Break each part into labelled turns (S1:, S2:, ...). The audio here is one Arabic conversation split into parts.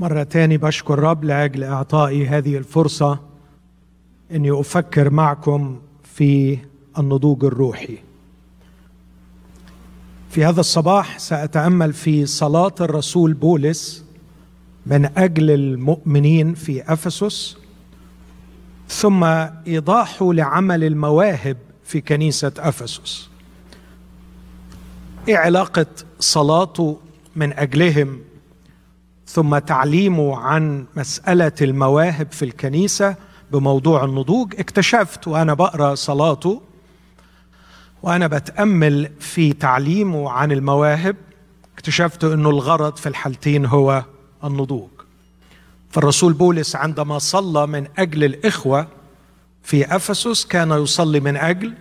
S1: مرة تاني بشكر الرب لأجل إعطائي هذه الفرصة إني أفكر معكم في النضوج الروحي. في هذا الصباح سأتأمل في صلاة الرسول بولس من أجل المؤمنين في أفسس ثم إيضاحه لعمل المواهب في كنيسة أفسس. إيه علاقة صلاته من أجلهم ثم تعليمه عن مسألة المواهب في الكنيسة بموضوع النضوج. اكتشفت وأنا بقرأ صلاته وأنا بتأمل في تعليمه عن المواهب اكتشفت أنه الغرض في الحالتين هو النضوج. فالرسول بولس عندما صلى من أجل الإخوة في أفسس كان يصلي من أجل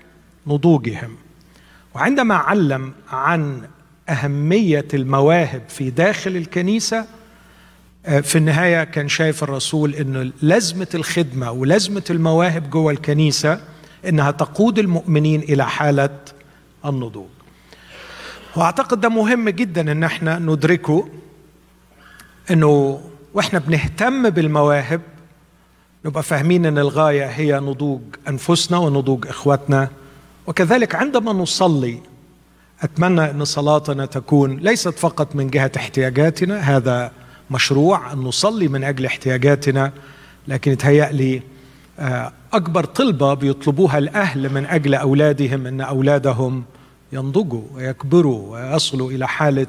S1: نضوجهم. وعندما علم عن أهمية المواهب في داخل الكنيسة في النهاية كان شايف الرسول أنه لازمة الخدمة ولازمة المواهب جوه الكنيسة أنها تقود المؤمنين إلى حالة النضوج. وأعتقد ده مهم جدا أن إحنا ندركه أنه وإحنا بنهتم بالمواهب نبقى فاهمين أن الغاية هي نضوج أنفسنا ونضوج إخواتنا. وكذلك عندما نصلي أتمنى أن صلاتنا تكون ليست فقط من جهة احتياجاتنا هذا مشروع أن نصلي من أجل احتياجاتنا لكن يتهيأ لي أكبر طلبة بيطلبوها الأهل من أجل أولادهم أن أولادهم ينضجوا ويكبروا ويصلوا إلى حالة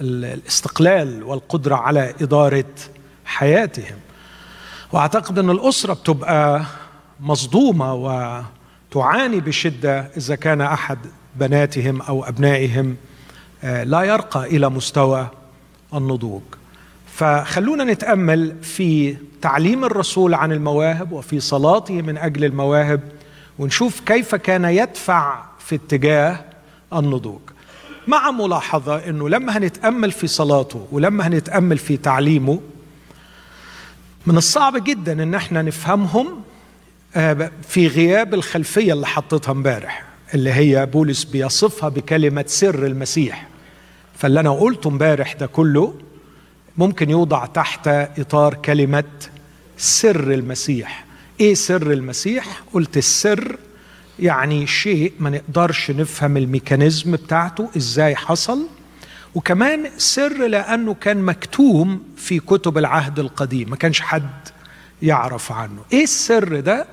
S1: الاستقلال والقدرة على إدارة حياتهم. وأعتقد أن الأسرة بتبقى مصدومة وتعاني بشدة إذا كان أحد بناتهم أو أبنائهم لا يرقى إلى مستوى النضوج. فخلونا نتأمل في تعليم الرسول عن المواهب وفي صلاته من أجل المواهب ونشوف كيف كان يدفع في اتجاه النضوج. مع ملاحظة إنه لما هنتأمل في صلاته ولما هنتأمل في تعليمه من الصعب جدا إن إحنا نفهمهم في غياب الخلفية اللي حطيتها امبارح اللي هي بولس بيصفها بكلمة سر المسيح. فاللي أنا قلته امبارح ده كله ممكن يوضع تحت إطار كلمة سر المسيح. إيه سر المسيح؟ قلت السر يعني شيء ما نقدرش نفهم الميكانيزم بتاعته إزاي حصل. وكمان سر لأنه كان مكتوم في كتب العهد القديم ما كانش حد يعرف عنه. إيه السر ده؟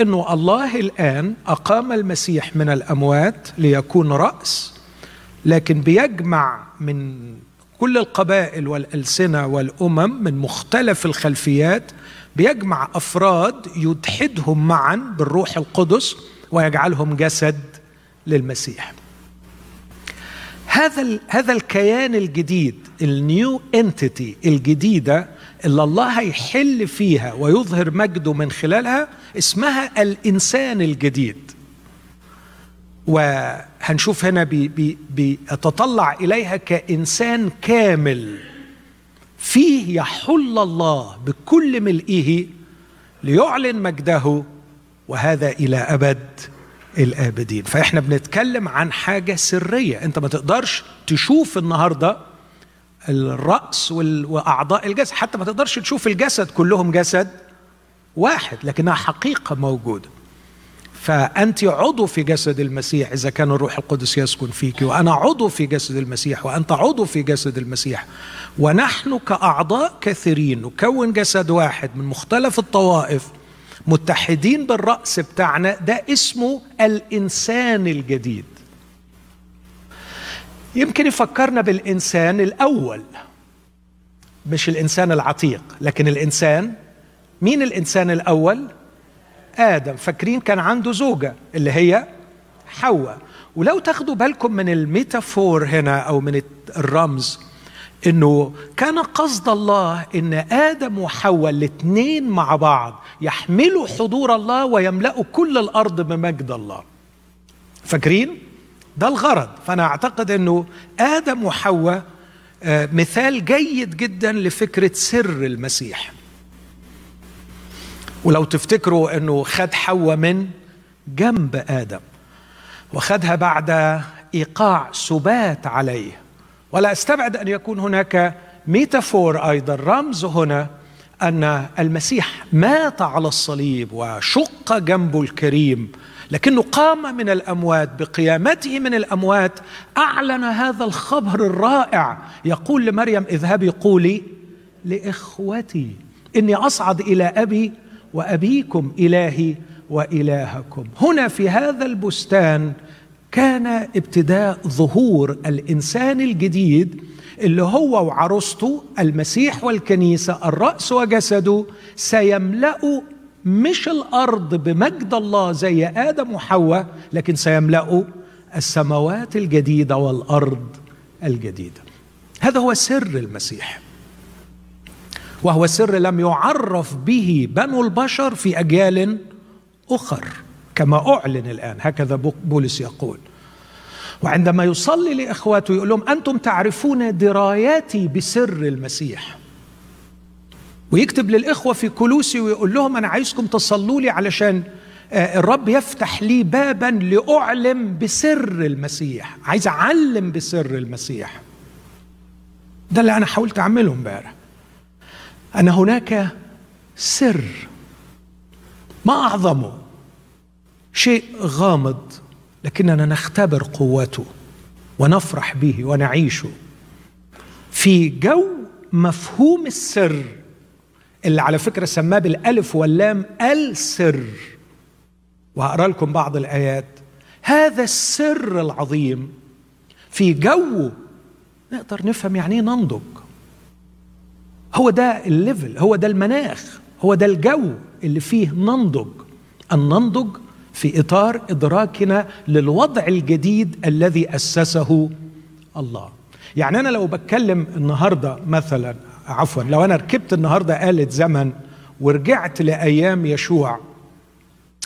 S1: إنه الله الآن أقام المسيح من الأموات ليكون رأس لكن بيجمع من كل القبائل والألسنة والأمم من مختلف الخلفيات بيجمع أفراد يتحدهم معا بالروح القدس ويجعلهم جسد للمسيح. هذا هذا الكيان الجديد ال new entity الجديدة اللي الله هيحل فيها ويظهر مجده من خلالها اسمها الإنسان الجديد. وهنشوف هنا بي بي بيتطلع إليها كإنسان كامل. فيه يحل الله بكل ملئه ليعلن مجده وهذا إلى أبد الآبدين. فإحنا بنتكلم عن حاجة سرية. أنت ما تقدرش تشوف النهارده الرأس وأعضاء الجسد حتى ما تقدرش تشوف الجسد كلهم جسد واحد لكنها حقيقة موجودة. فأنت عضو في جسد المسيح إذا كان الروح القدس يسكن فيك وأنا عضو في جسد المسيح وأنت عضو في جسد المسيح ونحن كأعضاء كثيرين نكون جسد واحد من مختلف الطوائف متحدين بالرأس بتاعنا ده اسمه الإنسان الجديد يمكن يفكرنا بالإنسان الأول مش الإنسان العتيق لكن الإنسان مين الإنسان الأول؟ آدم. فاكرين كان عنده زوجة اللي هي حواء. ولو تاخدوا بالكم من الميتافور هنا أو من الرمز إنه كان قصد الله إن آدم وحواء الاثنين مع بعض يحملوا حضور الله ويملأوا كل الأرض بمجد الله. فاكرين؟ ده الغرض. فأنا أعتقد إنه آدم وحواء مثال جيد جدا لفكرة سر المسيح. ولو تفتكروا أنه خد حواء من جنب آدم وخدها بعد إيقاع سبات عليه. ولا أستبعد أن يكون هناك ميتافور أيضا رمز هنا أن المسيح مات على الصليب وشق جنبه الكريم لكنه قام من الأموات. بقيامته من الأموات أعلن هذا الخبر الرائع. يقول لمريم اذهبي قولي لإخوتي إني أصعد إلى أبي وأبيكم إلهي وإلهكم. هنا في هذا البستان كان ابتداء ظهور الإنسان الجديد اللي هو وعروسته المسيح والكنيسة الرأس وجسده سيملأوا مش الأرض بمجد الله زي آدم وحواء لكن سيملأوا السماوات الجديدة والأرض الجديدة. هذا هو سر المسيح. وهو سر لم يعرف به بنو البشر في أجيال أخر كما أعلن الآن هكذا بولس يقول. وعندما يصلي لإخواته يقول لهم أنتم تعرفون دراياتي بسر المسيح؟ ويكتب للإخوة في كلوسي ويقول لهم أنا عايزكم تصلوا لي علشان آه، الرب يفتح لي بابا لأعلم بسر المسيح عايز أعلم بسر المسيح. ده اللي أنا حاولت أعمله امبارح. أن هناك سر ما اعظمه شيء غامض لكننا نختبر قوته ونفرح به ونعيشه في جو مفهوم السر اللي على فكرة سماه بالألف واللام السر. وهقرا لكم بعض الآيات. هذا السر العظيم في جو نقدر نفهم يعني إيه ننضج. هو ده ال level هو ده المناخ هو ده الجو اللي فيه ننضج. أن ننضج في إطار إدراكنا للوضع الجديد الذي أسسه الله. يعني أنا لو بتكلم النهارده مثلا عفوا لو أنا ركبت النهارده آلة زمن ورجعت لأيام يشوع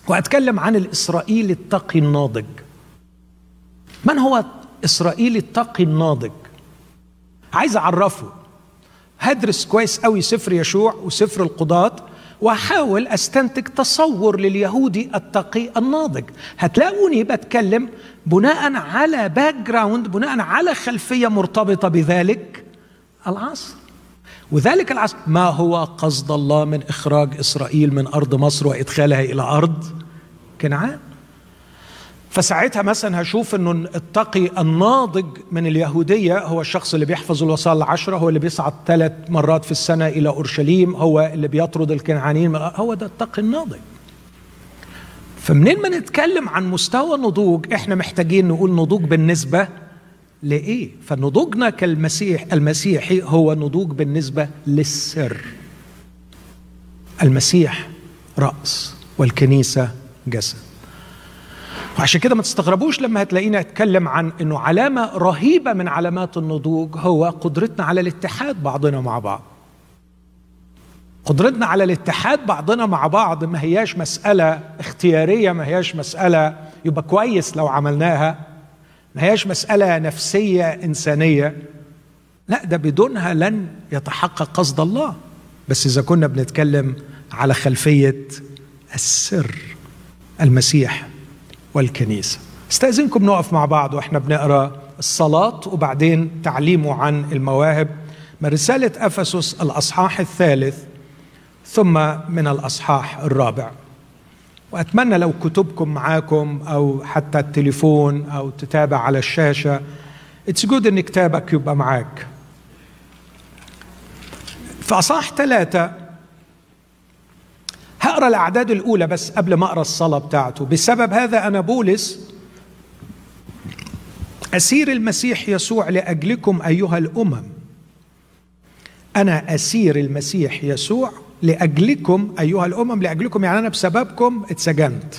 S1: وأتكلم عن الاسرائيلي التقي الناضج. من هو اسرائيلي التقي الناضج؟ عايز أعرفه. هدرس كويس قوي سفر يشوع وسفر القضاة وأحاول أستنتج تصور لليهودي التقي الناضج. هتلاقوني بتكلم بناء على background بناء على خلفية مرتبطة بذلك العصر. وذلك العصر ما هو قصد الله من إخراج إسرائيل من أرض مصر وإدخالها إلى أرض كنعان؟ فساعتها مثلا هشوف إنه التقي الناضج من اليهودية هو الشخص اللي بيحفظ الوصايا العشرة هو اللي بيصعد ثلاث مرات في السنة إلى أورشليم هو اللي بيطرد الكنعانيين هو ده التقي الناضج. فمنين ما نتكلم عن مستوى نضوج إحنا محتاجين نقول نضوج بالنسبة لإيه؟ فنضوجنا كالمسيح المسيحي هو نضوج بالنسبة للسر. المسيح رأس والكنيسة جسد. وعشان كده ما تستغربوش لما هتلاقيني أتكلم عن إنه علامة رهيبة من علامات النضوج هو قدرتنا على الاتحاد بعضنا مع بعض. قدرتنا على الاتحاد بعضنا مع بعض ما هياش مسألة اختيارية ما هياش مسألة يبقى كويس لو عملناها. ما هياش مسألة نفسية إنسانية. لا ده بدونها لن يتحقق قصد الله. بس إذا كنا بنتكلم على خلفية السر المسيح. والكنيسة. استأذنكم نقف مع بعض وإحنا بنقرأ الصلاة وبعدين تعليمه عن المواهب من رسالة أفسس الأصحاح الثالث ثم من الأصحاح الرابع. وأتمنى لو كتبكم معاكم أو حتى التليفون أو تتابع على الشاشة it's good إن كتابك يبقى معاك. في أصحاح ثلاثة هقرا الأعداد الأولى بس قبل ما أقرأ الصلاة بتاعته. بسبب هذا أنا بولس أسير المسيح يسوع لأجلكم أيها الأمم. أنا أسير المسيح يسوع لأجلكم أيها الأمم. لأجلكم يعني أنا بسببكم اتسجنت.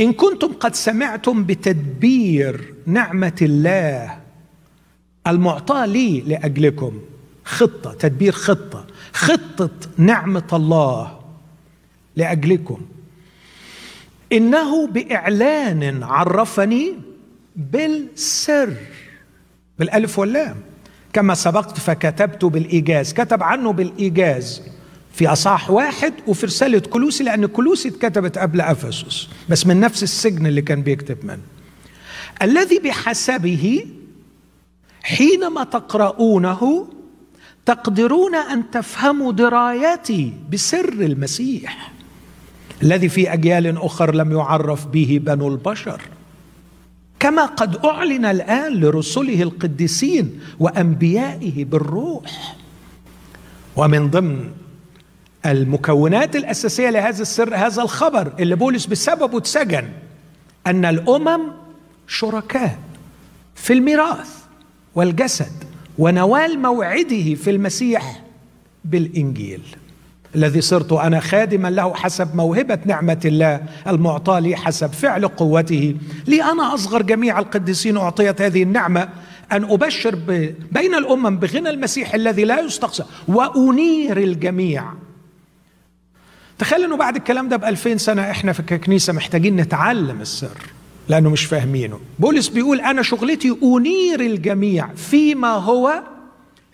S1: إن كنتم قد سمعتم بتدبير نعمة الله المعطاة لي لأجلكم. خطة تدبير خطة. خطة نعمة الله. لأجلكم. إنه بإعلان عرفني بالسر بالألف واللام. كما سبقت فكتبت بالإيجاز. كتب عنه بالإيجاز. في أصحاح واحد وفي رسالة كولوسي لأن كولوسي اتكتبت قبل أفسس. بس من نفس السجن اللي كان بيكتب منه. الذي بحسبه حينما تقرؤونه تقدرون أن تفهموا درايتي بسر المسيح. الذي في أجيال أخر لم يعرف به بنو البشر. كما قد أعلن الآن لرسله القديسين وأنبيائه بالروح. ومن ضمن المكونات الأساسية لهذا السر هذا الخبر اللي بولس بسببه اتسجن أن الأمم شركاء في الميراث والجسد ونوال موعده في المسيح بالإنجيل. الذي صرت أنا خادما له حسب موهبة نعمة الله المعطاه لي حسب فعل قوته. لي أنا أصغر جميع القديسين أعطيت هذه النعمة أن أبشر بين الأمم بغنى المسيح الذي لا يستقصى وأنير الجميع. تخيل إنه بعد الكلام ده ب 2000 سنة إحنا في ككنيسه محتاجين نتعلم السر لأنه مش فاهمينه. بولس بيقول أنا شغلتي أنير الجميع فيما هو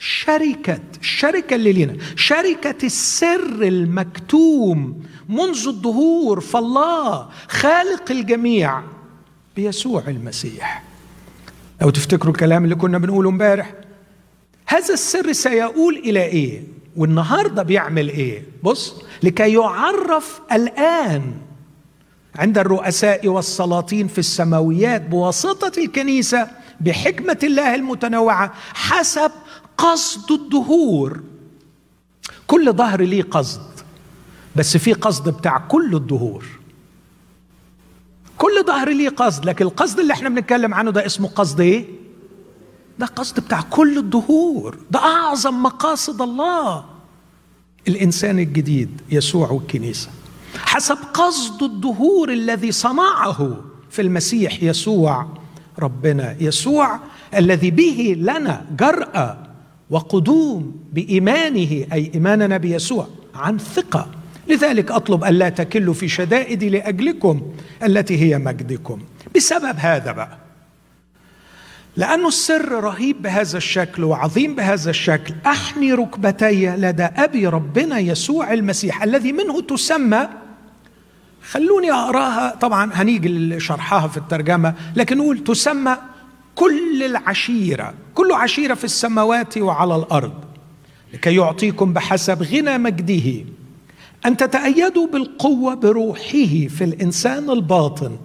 S1: شركة الشركة اللي لينا. شركة السر المكتوم منذ الدهور فالله خالق الجميع بيسوع المسيح. لو تفتكروا الكلام اللي كنا بنقوله امبارح هذا السر سيؤول إلى إيه؟ والنهاردة بيعمل إيه؟ بص لكي يعرف الآن عند الرؤساء والسلاطين في السماويات بواسطة الكنيسة بحكمة الله المتنوعة حسب قصد الدهور. كل ظهر ليه قصد بس في قصد بتاع كل الدهور. كل ظهر ليه قصد لكن القصد اللي إحنا بنتكلم عنه ده اسمه قصد إيه؟ ده قصد بتاع كل الدهور. ده أعظم مقاصد الله. الإنسان الجديد يسوع والكنيسه حسب قصد الدهور الذي صنعه في المسيح يسوع ربنا. يسوع الذي به لنا جرأة وقدوم بإيمانه أي إيماننا بيسوع عن ثقة. لذلك أطلب ألا تكلوا في شدائدي لأجلكم التي هي مجدكم. بسبب هذا بقى لأنه السر رهيب بهذا الشكل وعظيم بهذا الشكل. أحني ركبتي لدى أبي ربنا يسوع المسيح الذي منه تسمى خلوني أقراها طبعا هنيجي لشرحها في الترجمة لكن نقول تسمى كل العشيرة كل عشيرة في السماوات وعلى الأرض لكي يعطيكم بحسب غنى مجده. أن تتأيدوا بالقوة بروحه في الإنسان الباطن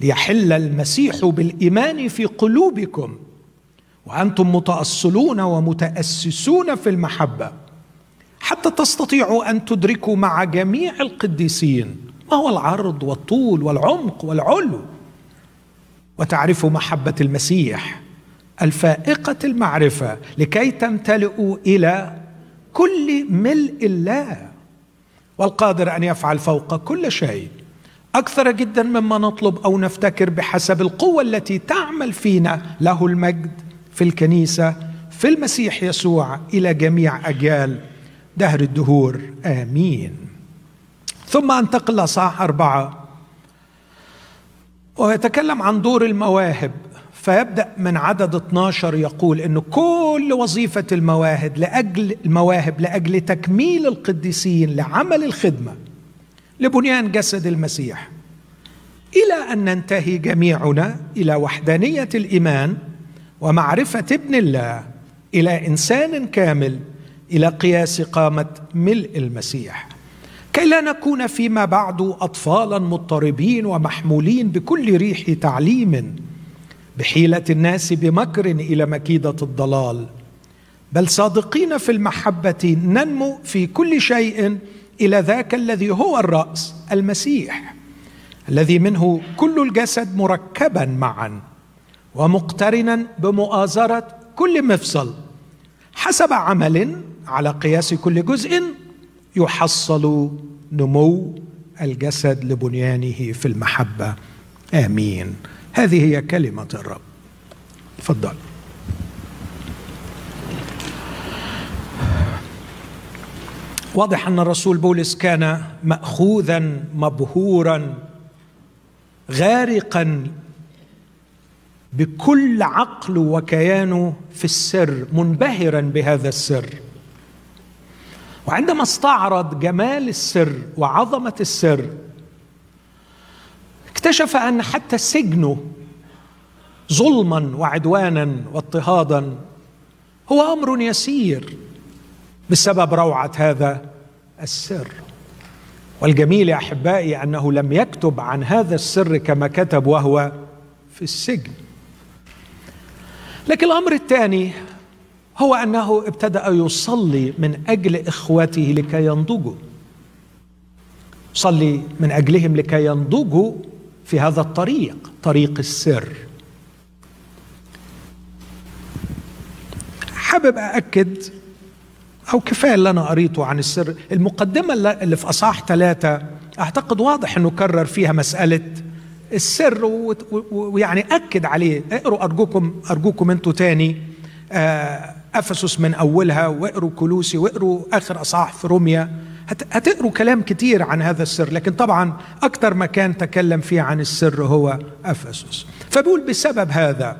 S1: ليحل المسيح بالإيمان في قلوبكم وأنتم متأصلون ومتأسسون في المحبة حتى تستطيعوا أن تدركوا مع جميع القديسين ما هو العرض والطول والعمق والعلو. وتعرفوا محبة المسيح. الفائقة المعرفة لكي تمتلئوا إلى كل ملء الله. والقادر أن يفعل فوق كل شيء. أكثر جدا مما نطلب أو نفتكر بحسب القوة التي تعمل فينا له المجد في الكنيسة في المسيح يسوع إلى جميع أجيال دهر الدهور. آمين. ثم أنتقل لأصحاح أربعة ويتكلم عن دور المواهب. فيبدأ من عدد 12 يقول أن كل وظيفة المواهب لأجل المواهب لأجل تكميل القديسين لعمل الخدمة لبنيان جسد المسيح. إلى أن ننتهي جميعنا إلى وحدانية الإيمان ومعرفة ابن الله إلى إنسان كامل إلى قياس قامة ملء المسيح. كي لا نكون فيما بعد أطفالا مضطربين ومحمولين بكل ريح تعليم بحيلة الناس بمكر إلى مكيدة الضلال. بل صادقين في المحبة ننمو في كل شيء إلى ذاك الذي هو الرأس المسيح الذي منه كل الجسد مركبا معا ومقترنا بمؤازرة كل مفصل حسب عمل على قياس كل جزء يحصل نمو الجسد لبنيانه في المحبة. آمين. هذه هي كلمة الرب. تفضل. واضح أن الرسول بولس كان مأخوذا مبهورا غارقا بكل عقله وكيانه في السر منبهرا بهذا السر. وعندما استعرض جمال السر وعظمة السر اكتشف أن حتى سجنه ظلما وعدوانا واضطهادا هو أمر يسير بسبب روعة هذا السر. والجميل يا أحبائي أنه لم يكتب عن هذا السر كما كتب وهو في السجن. لكن الأمر الثاني هو أنه ابتدأ يصلي من أجل إخوته لكي ينضجوا. صلي من أجلهم لكي ينضجوا في هذا الطريق طريق السر. حابب أأكد أو كفاية اللي أنا قريته عن السر. المقدمة اللي في أصحاح ثلاثة أعتقد واضح أنه كرر فيها مسألة السر ويعني أكد عليه. اقروا أرجوكم أرجوكم أنتوا تاني. آه، أفسس من أولها واقروا كلوسي واقروا آخر أصحاح في روميا. هتقروا كلام كتير عن هذا السر لكن طبعا أكثر مكان تكلم فيه عن السر هو أفسس. فبقول بسبب هذا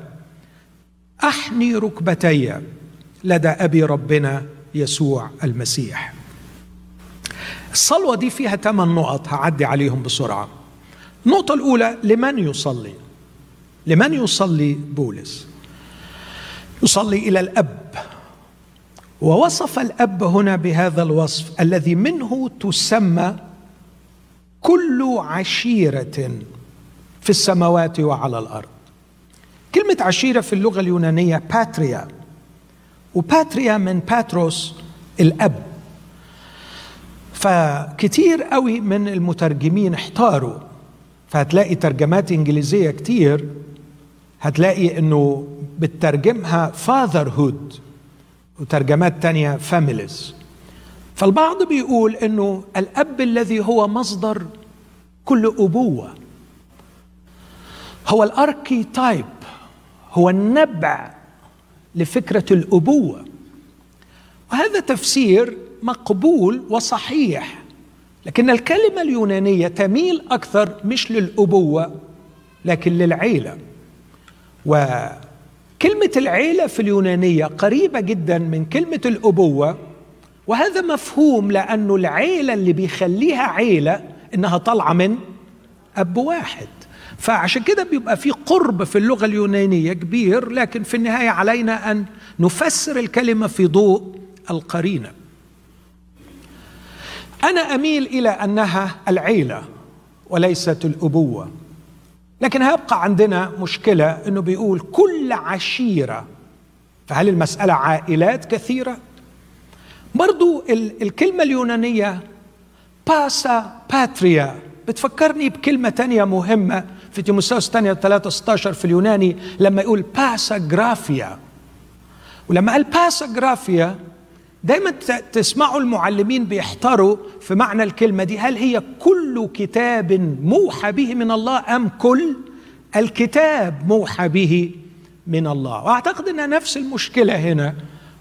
S1: أحني ركبتي لدى أبي ربنا يسوع المسيح. الصلوة دي فيها ثمان نقط هعدي عليهم بسرعة. النقطة الأولى لمن يصلي؟ لمن يصلي بولس؟ يصلي إلى الأب. ووصف الأب هنا بهذا الوصف الذي منه تسمى كل عشيرة في السماوات وعلى الأرض. كلمة عشيرة في اللغة اليونانية باتريا وباتريا من باتروس الأب. فكتير قوي من المترجمين احتاروا. فهتلاقي ترجمات إنجليزية كتير هتلاقي أنه بترجمها fatherhood وترجمات تانية families. فالبعض بيقول أنه الأب الذي هو مصدر كل أبوة. هو الأركي تايب هو النبع لفكرة الأبوة. وهذا تفسير مقبول وصحيح لكن الكلمة اليونانية تميل أكثر مش للأبوة لكن للعيلة. وكلمة العيلة في اليونانية قريبة جدا من كلمة الأبوة وهذا مفهوم لأنه العيلة اللي بيخليها عيلة إنها طالعة من أب واحد. فعشان كده بيبقى في قرب في اللغة اليونانية كبير لكن في النهاية علينا أن نفسر الكلمة في ضوء القرينة. أنا أميل إلى أنها العيلة وليست الأبوة. لكن هيبقى عندنا مشكلة إنه بيقول كل عشيرة فهل المسألة عائلات كثيرة؟ برضو الكلمة اليونانية پاسا پاتريا بتفكرني بكلمة تانية مهمة في تيموساوس الثانية 3 16 في اليوناني لما يقول باساجرافيا ولما قال باساجرافيا دايما تسمعوا المعلمين بيحتاروا في معنى الكلمة دي. هل هي كل كتاب موحى به من الله أم كل؟ الكتاب موحى به من الله. وأعتقد أنها نفس المشكلة هنا.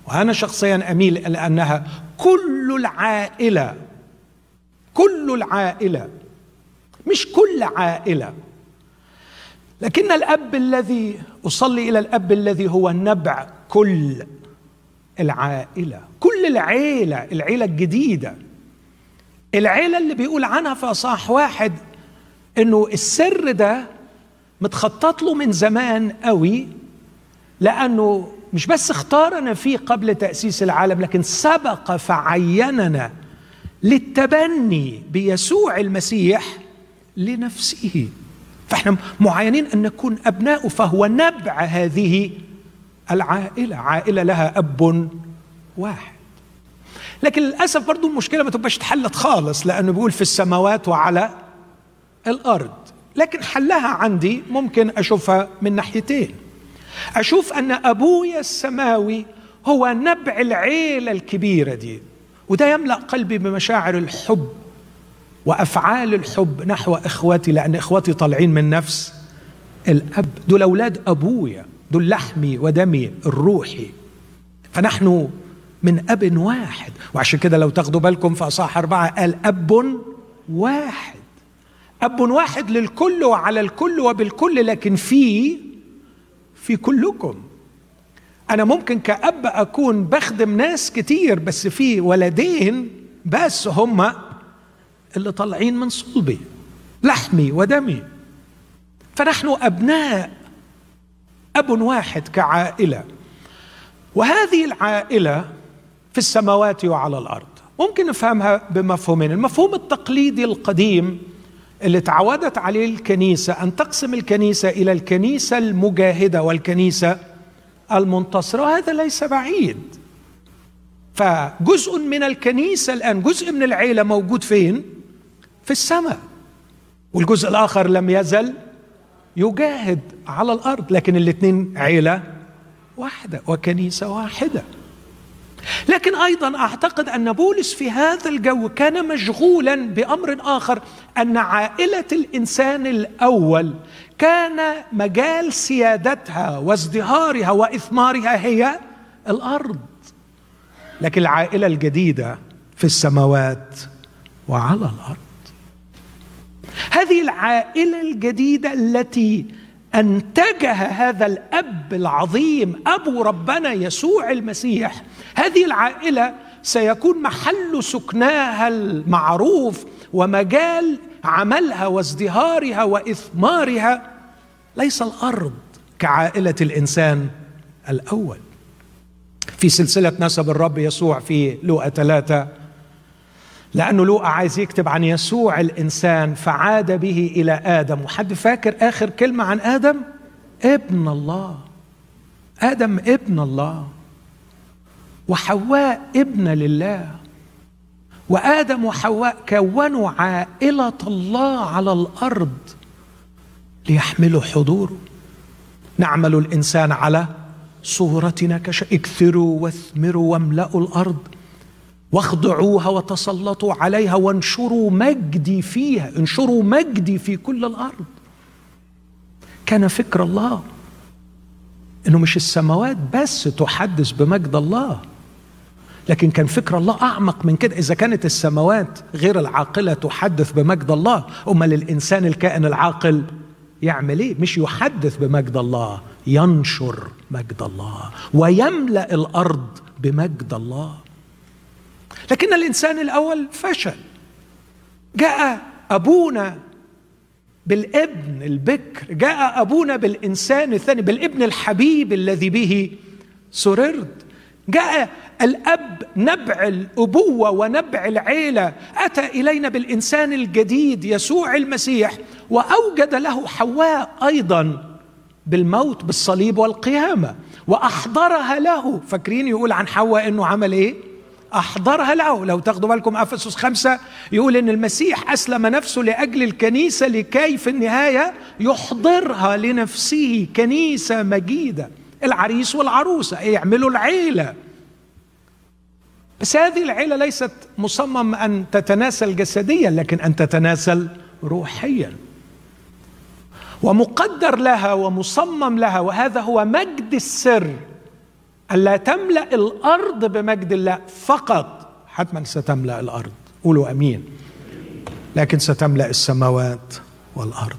S1: وأنا شخصيا أميل إلى أنها كل العائلة كل العائلة مش كل عائلة. لكن الأب الذي أصلي إلى الأب الذي هو نبع كل العائلة. كل العيلة العيلة الجديدة. العيلة اللي بيقول عنها في اصح واحد إنه السر ده متخطط له من زمان قوي لأنه مش بس اختارنا فيه قبل تأسيس العالم لكن سبق فعيننا للتبني بيسوع المسيح لنفسه. فإحنا معينين أن نكون ابناء فهو نبع هذه العائلة. عائلة لها أب واحد. لكن للأسف برضو المشكلة ما تبقاش اتحلت خالص لأنه بيقول في السماوات وعلى الأرض. لكن حلها عندي ممكن أشوفها من ناحيتين. أشوف أن أبويا السماوي هو نبع العيلة الكبيرة دي وده يملأ قلبي بمشاعر الحب وأفعال الحب نحو إخواتي لأن إخواتي طالعين من نفس الأب. دول أولاد أبويا دول لحمي ودمي الروحي. فنحن من أب واحد. وعشان كده لو تاخدوا بالكم في اصحاح أربعة قال أب واحد. أب واحد للكل وعلى الكل وبالكل لكن في في كلكم. أنا ممكن كأب أكون بخدم ناس كتير بس في ولدين بس هم اللي طالعين من صلبي لحمي ودمي. فنحن أبناء أب واحد كعائلة. وهذه العائلة في السماوات وعلى الأرض. ممكن نفهمها بمفهومين. المفهوم التقليدي القديم اللي تعودت عليه الكنيسة أن تقسم الكنيسة إلى الكنيسة المجاهدة والكنيسة المنتصرة وهذا ليس بعيد. فجزء من الكنيسة الآن جزء من العيلة موجود فين؟ في السماء. والجزء الآخر لم يزل يجاهد على الأرض لكن الاثنين عيلة واحدة وكنيسة واحدة. لكن أيضا أعتقد أن بولس في هذا الجو كان مشغولا بأمر آخر أن عائلة الإنسان الأول كان مجال سيادتها وازدهارها وإثمارها هي الأرض. لكن العائلة الجديدة في السماوات وعلى الأرض. هذه العائلة الجديدة التي انتجها هذا الأب العظيم أبو ربنا يسوع المسيح. هذه العائلة سيكون محل سكناها المعروف ومجال عملها وازدهارها وإثمارها. ليس الأرض كعائلة الإنسان الأول. في سلسلة نسب الرب يسوع في لوقا ثلاثة لأنه لوقا عايز يكتب عن يسوع الإنسان فعاد به إلى آدم. وحد فاكر آخر كلمة عن آدم؟ ابن الله. آدم ابن الله. وحواء ابن لله. وآدم وحواء كونوا عائلة الله على الأرض ليحملوا حضوره. نعمل الإنسان على صورتنا كش اكثروا واثمروا واملأوا الأرض. واخضعوها وتسلطوا عليها وانشروا مجدي فيها انشروا مجدي في كل الأرض. كان فكر الله إنه مش السماوات بس تحدث بمجد الله لكن كان فكر الله أعمق من كده. إذا كانت السماوات غير العاقلة تحدث بمجد الله امال الانسان الكائن العاقل يعمل إيه؟ مش يحدث بمجد الله ينشر مجد الله ويملأ الأرض بمجد الله. لكن الإنسان الأول فشل. جاء أبونا بالابن البكر جاء أبونا بالإنسان الثاني بالابن الحبيب الذي به سررت. جاء الأب نبع الأبوة ونبع العيلة. أتى إلينا بالإنسان الجديد يسوع المسيح وأوجد له حواء أيضا بالموت بالصليب والقيامة وأحضرها له. فاكرين يقول عن حواء إنه عمل إيه؟ أحضرها له لو تاخدوا بالكم أفسس خمسة يقول إن المسيح أسلم نفسه لأجل الكنيسة لكي في النهاية؟ يحضرها لنفسه كنيسة مجيدة. العريس والعروسة يعملوا العيلة. بس هذه العيلة ليست مصمم أن تتناسل جسديا لكن أن تتناسل روحيا. ومقدر لها ومصمم لها وهذا هو مجد السر. ألا تملأ الأرض بمجد الله فقط حتما ستملأ الأرض. قولوا أمين. لكن ستملأ السماوات والأرض.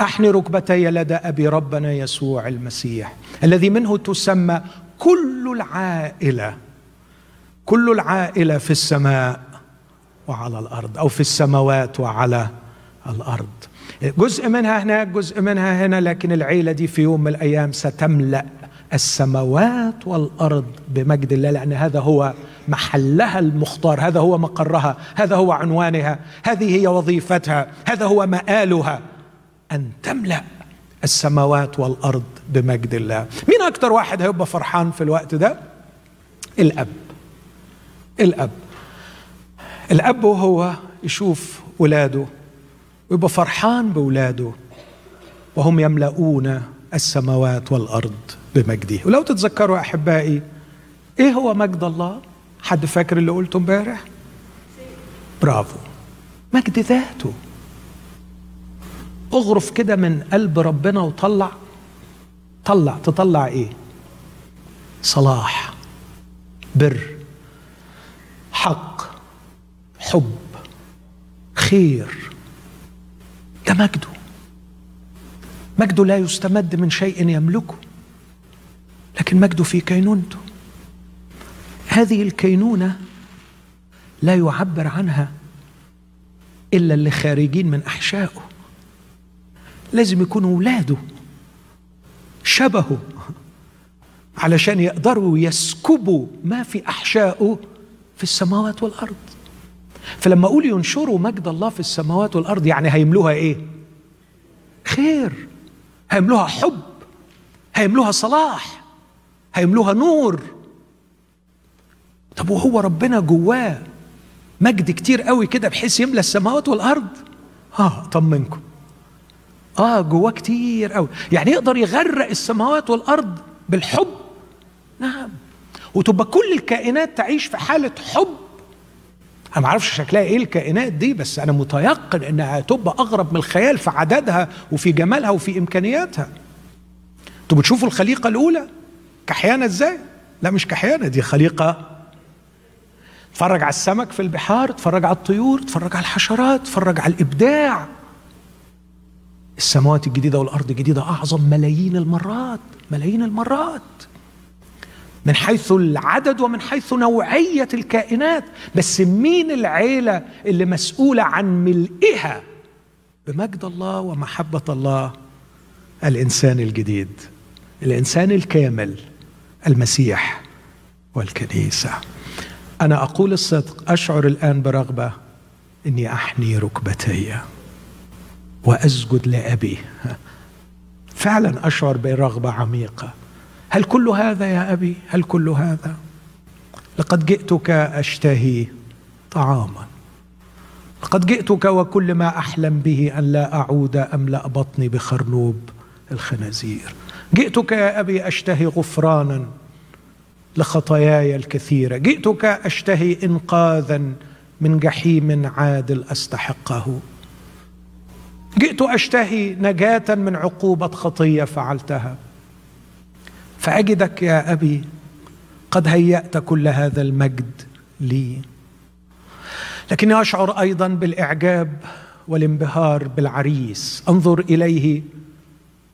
S1: أحني ركبتي لدى أبي ربنا يسوع المسيح الذي منه تسمى كل العائلة كل العائلة في السماء وعلى الأرض أو في السماوات وعلى الأرض. جزء منها هناك جزء منها هنا لكن العيلة دي في يوم من الأيام ستملأ السماوات والأرض بمجد الله لأن هذا هو محلها المختار هذا هو مقرها هذا هو عنوانها هذه هي وظيفتها هذا هو مآلها. أن تملأ السماوات والأرض بمجد الله. مين أكتر واحد هيبقى فرحان في الوقت ده؟ الأب. الأب. الأب وهو يشوف ولاده ويبقى فرحان بولاده. وهم يملؤون السماوات والأرض بمجده. ولو تتذكروا أحبائي إيه هو مجد الله؟ حد فاكر اللي قلته امبارح؟ برافو. مجد ذاته. اغرف كده من قلب ربنا وطلع. طلع. تطلع إيه؟ صلاح بر حق حب خير. ده مجده. مجده لا يستمد من شيء يملكه لكن مجده في كينونته. هذه الكينونة لا يعبر عنها إلا اللي خارجين من أحشائه. لازم يكونوا اولاده شبهه علشان يقدروا يسكبوا ما في أحشائه في السماوات والأرض. فلما أقول ينشروا مجد الله في السماوات والأرض يعني هيملوها إيه؟ خير. هيملوها حب هيملوها صلاح هيملوها نور. طب وهو ربنا جواه مجد كتير قوي كده بحيث يملى السماوات والأرض؟ آه طمنكم. آه جواه كتير قوي. يعني يقدر يغرق السماوات والأرض بالحب؟ نعم. وتبقى كل الكائنات تعيش في حالة حب أنا ما أعرفش شكلها إيه الكائنات دي بس أنا متيقن إنها تبقى أغرب من الخيال في عددها وفي جمالها وفي إمكانياتها. أنتوا بتشوفوا الخليقة الأولى؟ كحيانة إزاي؟ لا مش كحيانة دي خليقة. اتفرج على السمك في البحار اتفرج على الطيور اتفرج على الحشرات اتفرج على الإبداع. السماوات الجديدة والأرض الجديدة أعظم ملايين المرات ملايين المرات. من حيث العدد ومن حيث نوعية الكائنات بس مين العيلة اللي مسؤولة عن ملئها؟ بمجد الله ومحبة الله الإنسان الجديد الإنسان الكامل المسيح والكنيسة. أنا أقول الصدق أشعر الآن برغبة إني أحني ركبتي وأسجد لأبي. فعلا أشعر برغبة عميقة. هل كل هذا يا أبي؟ هل كل هذا؟ لقد جئتك أشتهي طعاما. لقد جئتك وكل ما أحلم به أن لا أعود املا بطني بخرنوب الخنازير. جئتك يا أبي أشتهي غفرانا لخطاياي الكثيرة. جئتك أشتهي إنقاذا من جحيم عادل أستحقه. جئت أشتهي نجاة من عقوبة خطية فعلتها. فأجدك يا أبي قد هيأت كل هذا المجد لي. لكني أشعر أيضا بالإعجاب والانبهار بالعريس. أنظر إليه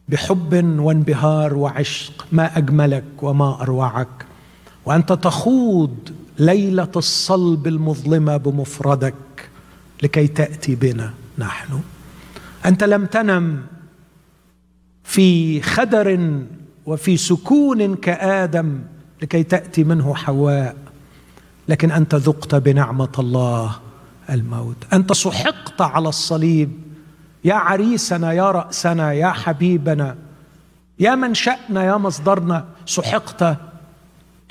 S1: بحب وانبهار وعشق. ما أجملك وما أروعك. وأنت تخوض ليلة الصلب المظلمة بمفردك لكي تأتي بنا نحن. أنت لم تنم في خدر وفي سكون كآدم لكي تأتي منه حواء. لكن أنت ذقت بنعمة الله الموت. أنت سحقت على الصليب. يا عريسنا يا رأسنا يا حبيبنا يا منشانا يا مصدرنا سحقت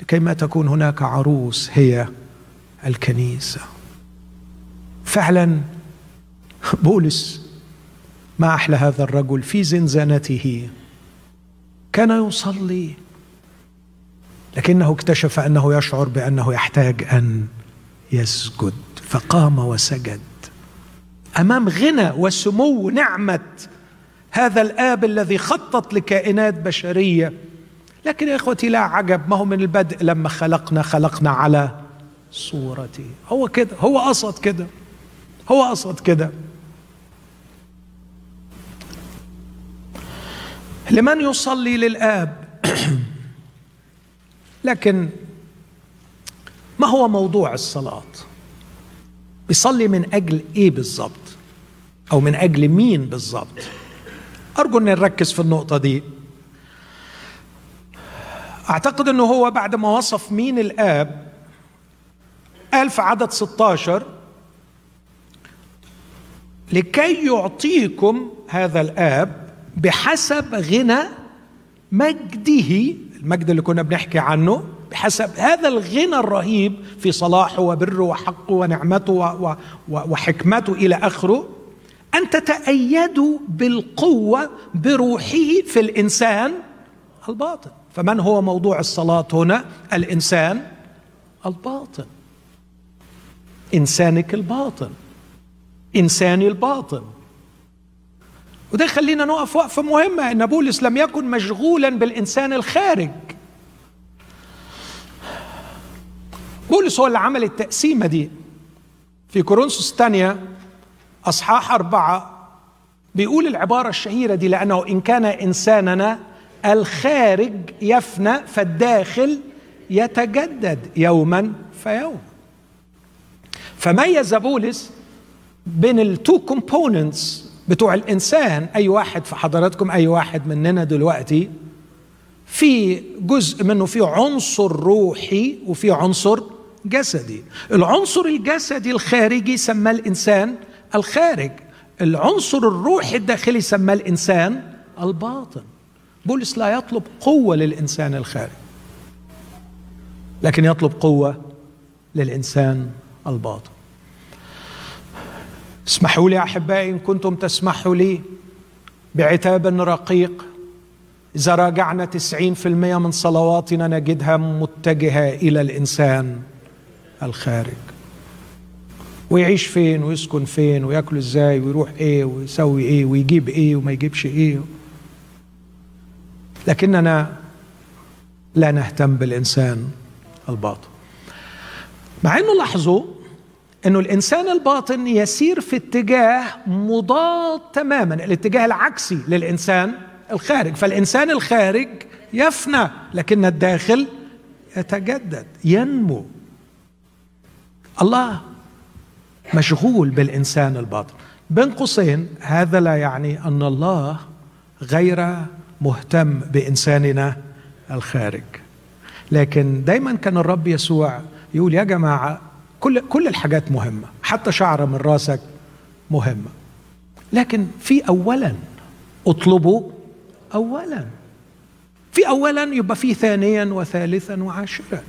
S1: لكي ما تكون هناك عروس هي الكنيسة. فعلا بولس ما أحلى هذا الرجل في زنزانته. كان يصلي. لكنه اكتشف أنه يشعر بأنه يحتاج أن يسجد فقام وسجد. أمام غنى وسمو نعمة هذا الآب الذي خطط لكائنات بشرية. لكن يا إخوتي لا عجب ما هو من البدء لما خلقنا خلقنا على صورته هو كده هو قصد كده هو قصد كده. لمن يصلي للآب؟ لكن ما هو موضوع الصلاة؟ بيصلي من أجل إيه بالظبط أو من أجل مين بالظبط أرجو ان نركز في النقطة دي. أعتقد إنه هو بعد ما وصف مين الآب قال في عدد 16 لكي يعطيكم هذا الآب بحسب غنى مجده المجد اللي كنا بنحكي عنه بحسب هذا الغنى الرهيب في صلاحه وبره وحقه ونعمته وحكمته إلى آخره أن تتايدوا بالقوة بروحه في الإنسان الباطن. فمن هو موضوع الصلاة هنا؟ الإنسان الباطن. إنسانك الباطن. إنساني الباطن. وده خلينا نقف وقفة مهمة. إن بولس لم يكن مشغولا بالإنسان الخارج. بولس هو اللي عمل التقسيمة دي. في كورنثوس الثانية أصحاح أربعة بيقول العبارة الشهيرة دي لأنه إن كان إنساننا الخارج يفنى فالداخل يتجدد يوما فيوم. فميز بولس بين ال two components بتوع الإنسان أي واحد في حضراتكم أي واحد مننا دلوقتي في جزء منه فيه عنصر روحي وفي عنصر جسدي. العنصر الجسدي الخارجي سماه الإنسان الخارج. العنصر الروحي الداخلي سماه الإنسان الباطن. بولس لا يطلب قوة للإنسان الخارج لكن يطلب قوة للإنسان الباطن. اسمحوا لي أحبائي إن كنتم تسمحوا لي بعتاب رقيق. إذا راجعنا تسعين في المية من صلواتنا نجدها متجهة إلى الإنسان الخارج. ويعيش فين ويسكن فين ويأكل إزاي ويروح إيه ويسوي إيه ويجيب إيه وما يجيبش إيه. لكننا لا نهتم بالإنسان الباطن. مع إنه لاحظوا إنه الإنسان الباطن يسير في اتجاه مضاد تماما الاتجاه العكسي للإنسان الخارج. فالإنسان الخارج يفنى لكن الداخل يتجدد ينمو. الله مشغول بالإنسان الباطن. بين قوسين هذا لا يعني أن الله غير مهتم بإنساننا الخارج. لكن دايما كان الرب يسوع يقول يا جماعة كل كل الحاجات مهمة. حتى شعره من راسك مهمة. لكن في اولا اطلبوا اولا. في اولا يبقى في ثانيا وثالثا وعاشرا.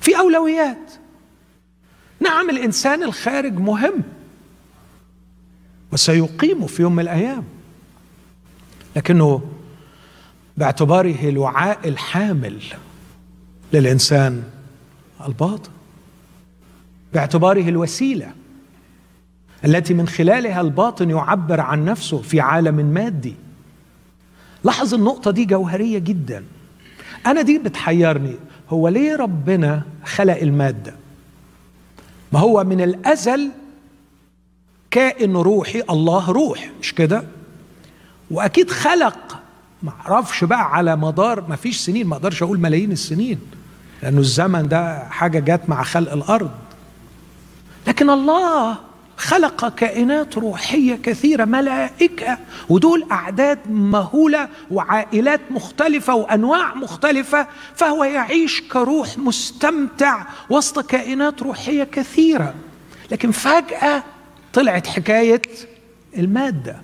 S1: في أولويات. نعم الإنسان الخارج مهم. وسيقيم في يوم من الأيام. لكنه باعتباره الوعاء الحامل للإنسان الباطن. باعتباره الوسيلة التي من خلالها الباطن يعبر عن نفسه في عالم مادي. لاحظ النقطة دي جوهرية جدا. أنا دي بتحيرني هو ليه ربنا خلق المادة؟ ما هو من الأزل كائن روحي الله روح مش كده؟ وأكيد خلق ما أعرفش بقى على مدار ما فيش سنين ما أقدرش أقول ملايين السنين لأنه الزمن ده حاجة جت مع خلق الأرض. لكن الله خلق كائنات روحية كثيرة ملائكة ودول أعداد مهولة وعائلات مختلفة وأنواع مختلفة فهو يعيش كروح مستمتع وسط كائنات روحية كثيرة. لكن فجأة طلعت حكاية المادة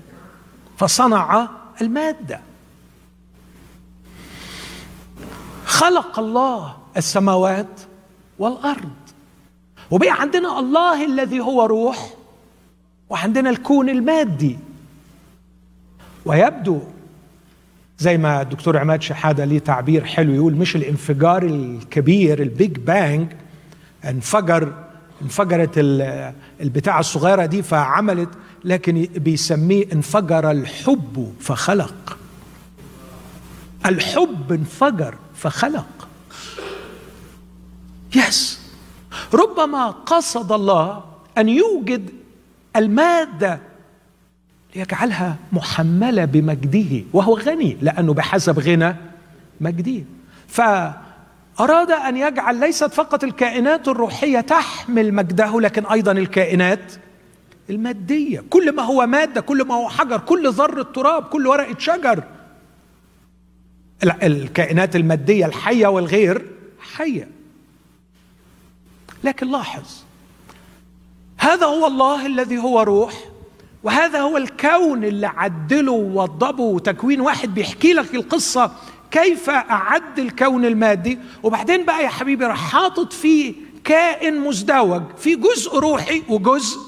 S1: فصنع المادة. خلق الله السماوات والأرض. وبقى عندنا الله الذي هو روح وعندنا الكون المادي. ويبدو زي ما الدكتور عماد شحادة ليه تعبير حلو يقول مش الانفجار الكبير ال Big Bang انفجر انفجرت البتاعة الصغيرة دي فعملت لكن بيسميه انفجر الحب فخلق. الحب انفجر فخلق. يس ربما قصد الله أن يوجد المادة ليجعلها محملة بمجده وهو غني لأنه بحسب غنى مجده. فأراد أن يجعل ليست فقط الكائنات الروحية تحمل مجده لكن أيضا الكائنات المادية. كل ما هو مادة كل ما هو حجر كل ذرة تراب كل ورقة شجر. الكائنات المادية الحية والغير حية. لكن لاحظ. هذا هو الله الذي هو روح وهذا هو الكون اللي عدله ووضبه وتكوين واحد بيحكي لك القصة كيف أعد الكون المادي. وبعدين بقى يا حبيبي راح حاطط فيه كائن مزدوج في جزء روحي وجزء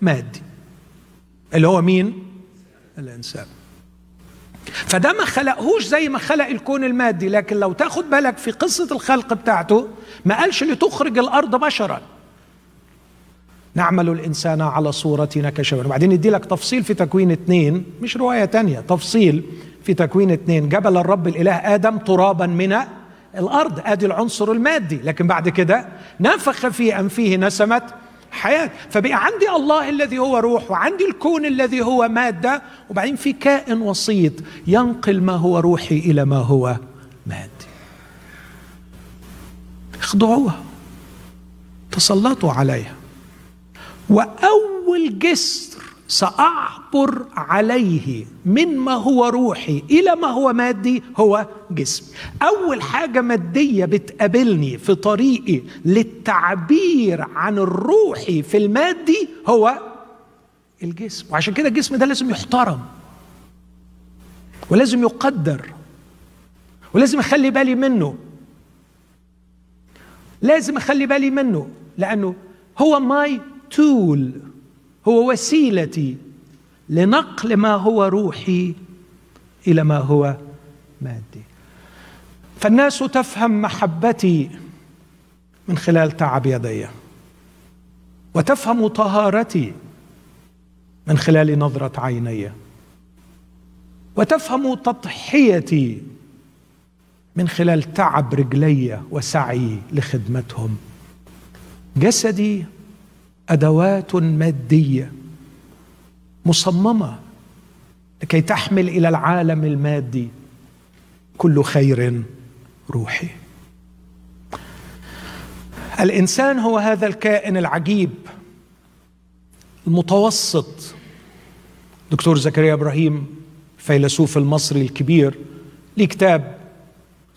S1: مادي. اللي هو مين؟ الإنسان. فده ما خلقهوش زي ما خلق الكون المادي لكن لو تاخد بالك في قصة الخلق بتاعته ما قالش لتخرج الأرض بشرا. نعمل الإنسان على صورتنا كشبه وبعدين يدي لك تفصيل في تكوين اثنين مش رواية تانية تفصيل في تكوين اثنين جبل الرب الإله آدم ترابا من الأرض آدي العنصر المادي. لكن بعد كده نفخ في أنفه نسمة حياة. فبقى عندي الله الذي هو روح وعندي الكون الذي هو مادة وبعدين في كائن وسيط ينقل ما هو روحي إلى ما هو مادي. اخضعوها. تسلطوا عليها. وأول جسر سأعبر عليه من ما هو روحي إلى ما هو مادي هو جسم. أول حاجة مادية بتقابلني في طريقي للتعبير عن الروحي في المادي هو الجسم. وعشان كده الجسم ده لازم يحترم ولازم يقدر ولازم أخلي بالي منه. لازم أخلي بالي منه لأنه هو my tool هو وسيلتي لنقل ما هو روحي إلى ما هو مادي. فالناس تفهم محبتي من خلال تعب يدي وتفهم طهارتي من خلال نظرة عيني وتفهم تضحيتي من خلال تعب رجلي وسعي لخدمتهم. جسدي أدوات مادية مصممة لكي تحمل إلى العالم المادي كل خير روحي. الإنسان هو هذا الكائن العجيب المتوسط. دكتور زكريا إبراهيم الفيلسوف المصري الكبير ليه كتاب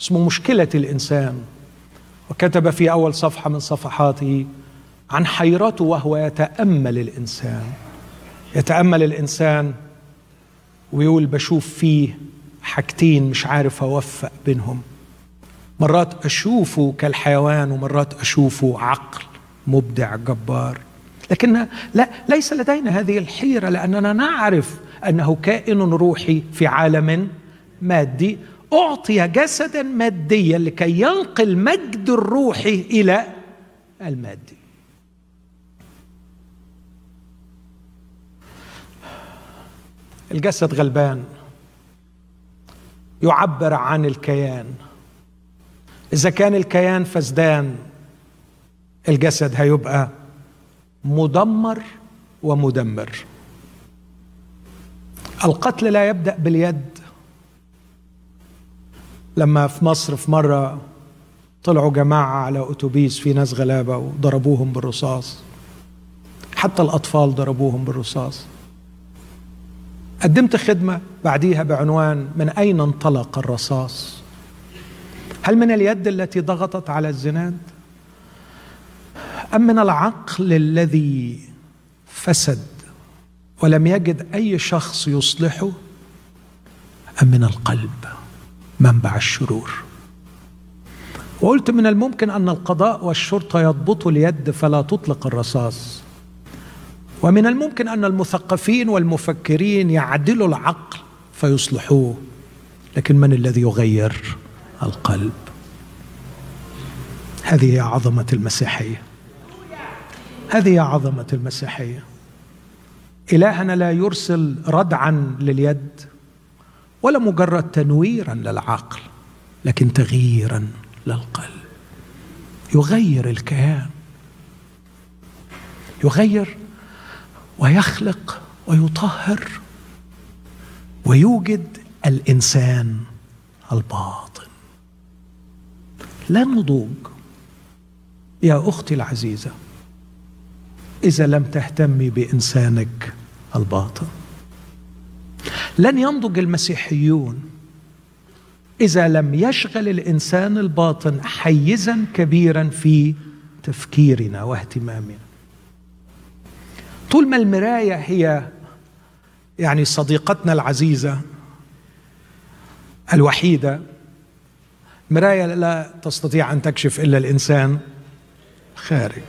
S1: اسمه مشكلة الإنسان وكتب في أول صفحة من صفحاته عن حيرته وهو يتأمل الإنسان. يتأمل الإنسان ويقول بشوف فيه حاجتين مش عارف أوفق بينهم. مرات أشوفه كالحيوان ومرات أشوفه عقل مبدع جبار. لكن لا ليس لدينا هذه الحيرة لأننا نعرف أنه كائن روحي في عالم مادي أعطي جسدا ماديا لكي ينقل مجد الروح إلى المادي. الجسد غلبان. يعبر عن الكيان. إذا كان الكيان فسدان الجسد هيبقى مدمر ومدمر. القتل لا يبدأ باليد. لما في مصر في مرة طلعوا جماعة على أتوبيس في ناس غلابه وضربوهم بالرصاص. حتى الأطفال ضربوهم بالرصاص. قدمت خدمة بعديها بعنوان من أين انطلق الرصاص؟ هل من اليد التي ضغطت على الزناد؟ أم من العقل الذي فسد ولم يجد أي شخص يصلحه؟ أم من القلب منبع الشرور؟ وقلت من الممكن أن القضاء والشرطة يضبطوا اليد فلا تطلق الرصاص. ومن الممكن أن المثقفين والمفكرين يعدلوا العقل فيصلحوه لكن من الذي يغير؟ القلب. هذه هي عظمة المسيحية. هذه هي عظمة المسيحية. إلهنا لا يرسل ردعا لليد ولا مجرد تنويرا للعقل لكن تغييرا للقلب. يغير الكيان. يغير ويخلق ويطهر ويوجد الإنسان الباطن. لا نضوج. يا أختي العزيزة إذا لم تهتمي بإنسانك الباطن. لن ينضج المسيحيون. إذا لم يشغل الإنسان الباطن حيزا كبيرا في تفكيرنا واهتمامنا. طول ما المراية هي يعني صديقتنا العزيزة الوحيدة مراية لا تستطيع أن تكشف إلا الإنسان خارج.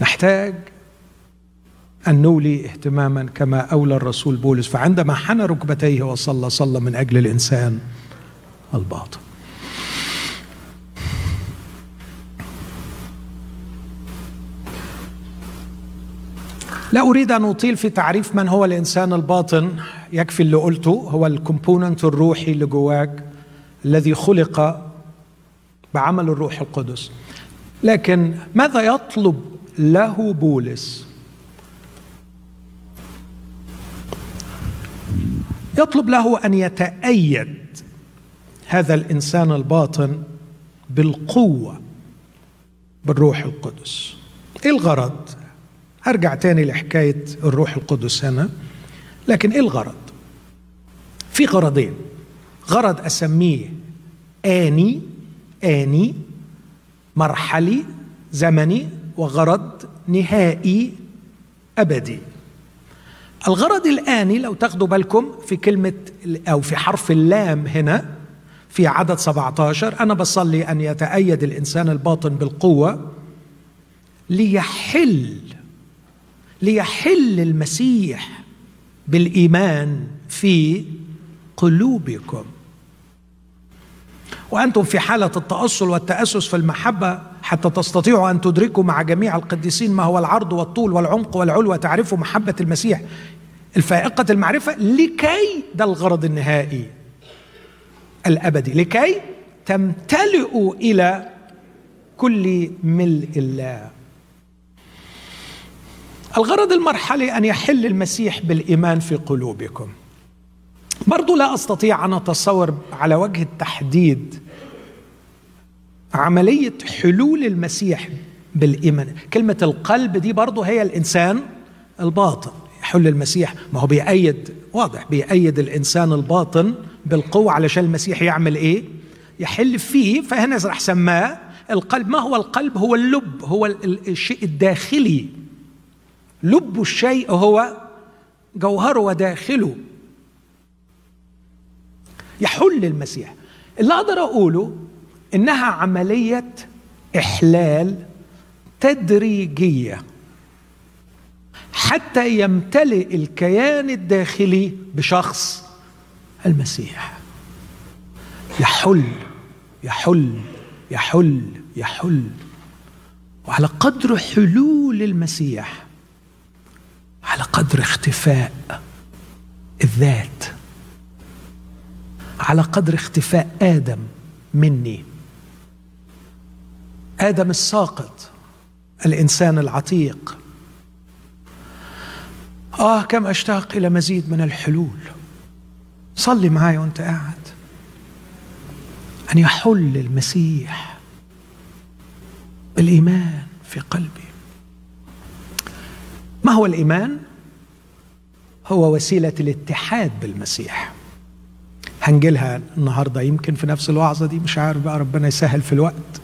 S1: نحتاج أن نولي اهتماما كما أولى الرسول بولس فعندما حنى ركبتيه وصلى صلى من أجل الإنسان الباطن. لا أريد أن أطيل في تعريف من هو الإنسان الباطن. يكفي اللي قلته هو الكومبوننت الروحي اللي جواك الذي خلق بعمل الروح القدس. لكن ماذا يطلب له بولس؟ يطلب له أن يتأيد هذا الإنسان الباطن بالقوة بالروح القدس. إيه الغرض؟ هرجع تاني لحكاية الروح القدس هنا. لكن إيه الغرض؟ في غرضين. غرض أسميه آني آني مرحلي زمني وغرض نهائي أبدي. الغرض الآني لو تاخدوا بالكم في كلمة أو في حرف اللام هنا في عدد 17 أنا بصلي أن يتأيد الإنسان الباطن بالقوة ليحل ليحل المسيح بالإيمان في قلوبكم. وأنتم في حالة التأصل والتأسس في المحبة حتى تستطيعوا أن تدركوا مع جميع القديسين ما هو العرض والطول والعمق والعلو وتعرفوا محبة المسيح الفائقة المعرفة لكي ده الغرض النهائي الأبدي لكي تمتلئوا إلى كل ملء الله. الغرض المرحلي أن يحل المسيح بالإيمان في قلوبكم. برضو لا أستطيع أن أتصور على وجه التحديد عملية حلول المسيح بالإيمان. كلمة القلب دي برضو هي الإنسان الباطن. يحل المسيح ما هو بيأيد واضح بيأيد الإنسان الباطن بالقوة علشان المسيح يعمل إيه؟ يحل فيه فهنا راح سماه القلب. ما هو القلب؟ هو اللب هو الشيء الداخلي. لب الشيء هو جوهره وداخله. يحل المسيح. اللي أقدر أقوله إنها عملية إحلال تدريجية. حتى يمتلئ الكيان الداخلي بشخص المسيح. يحل يحل يحل يحل. وعلى قدر حلول المسيح قدر اختفاء الذات. على قدر اختفاء آدم مني. آدم الساقط الإنسان العتيق. آه كم أشتاق إلى مزيد من الحلول. صلي معايا وأنت قاعد. أن يحل المسيح بالإيمان في قلبي. ما هو الإيمان؟ هو وسيلة الاتحاد بالمسيح. هنجيلها النهارده يمكن في نفس الوعظه دي مش عارف بقى ربنا يسهل في الوقت.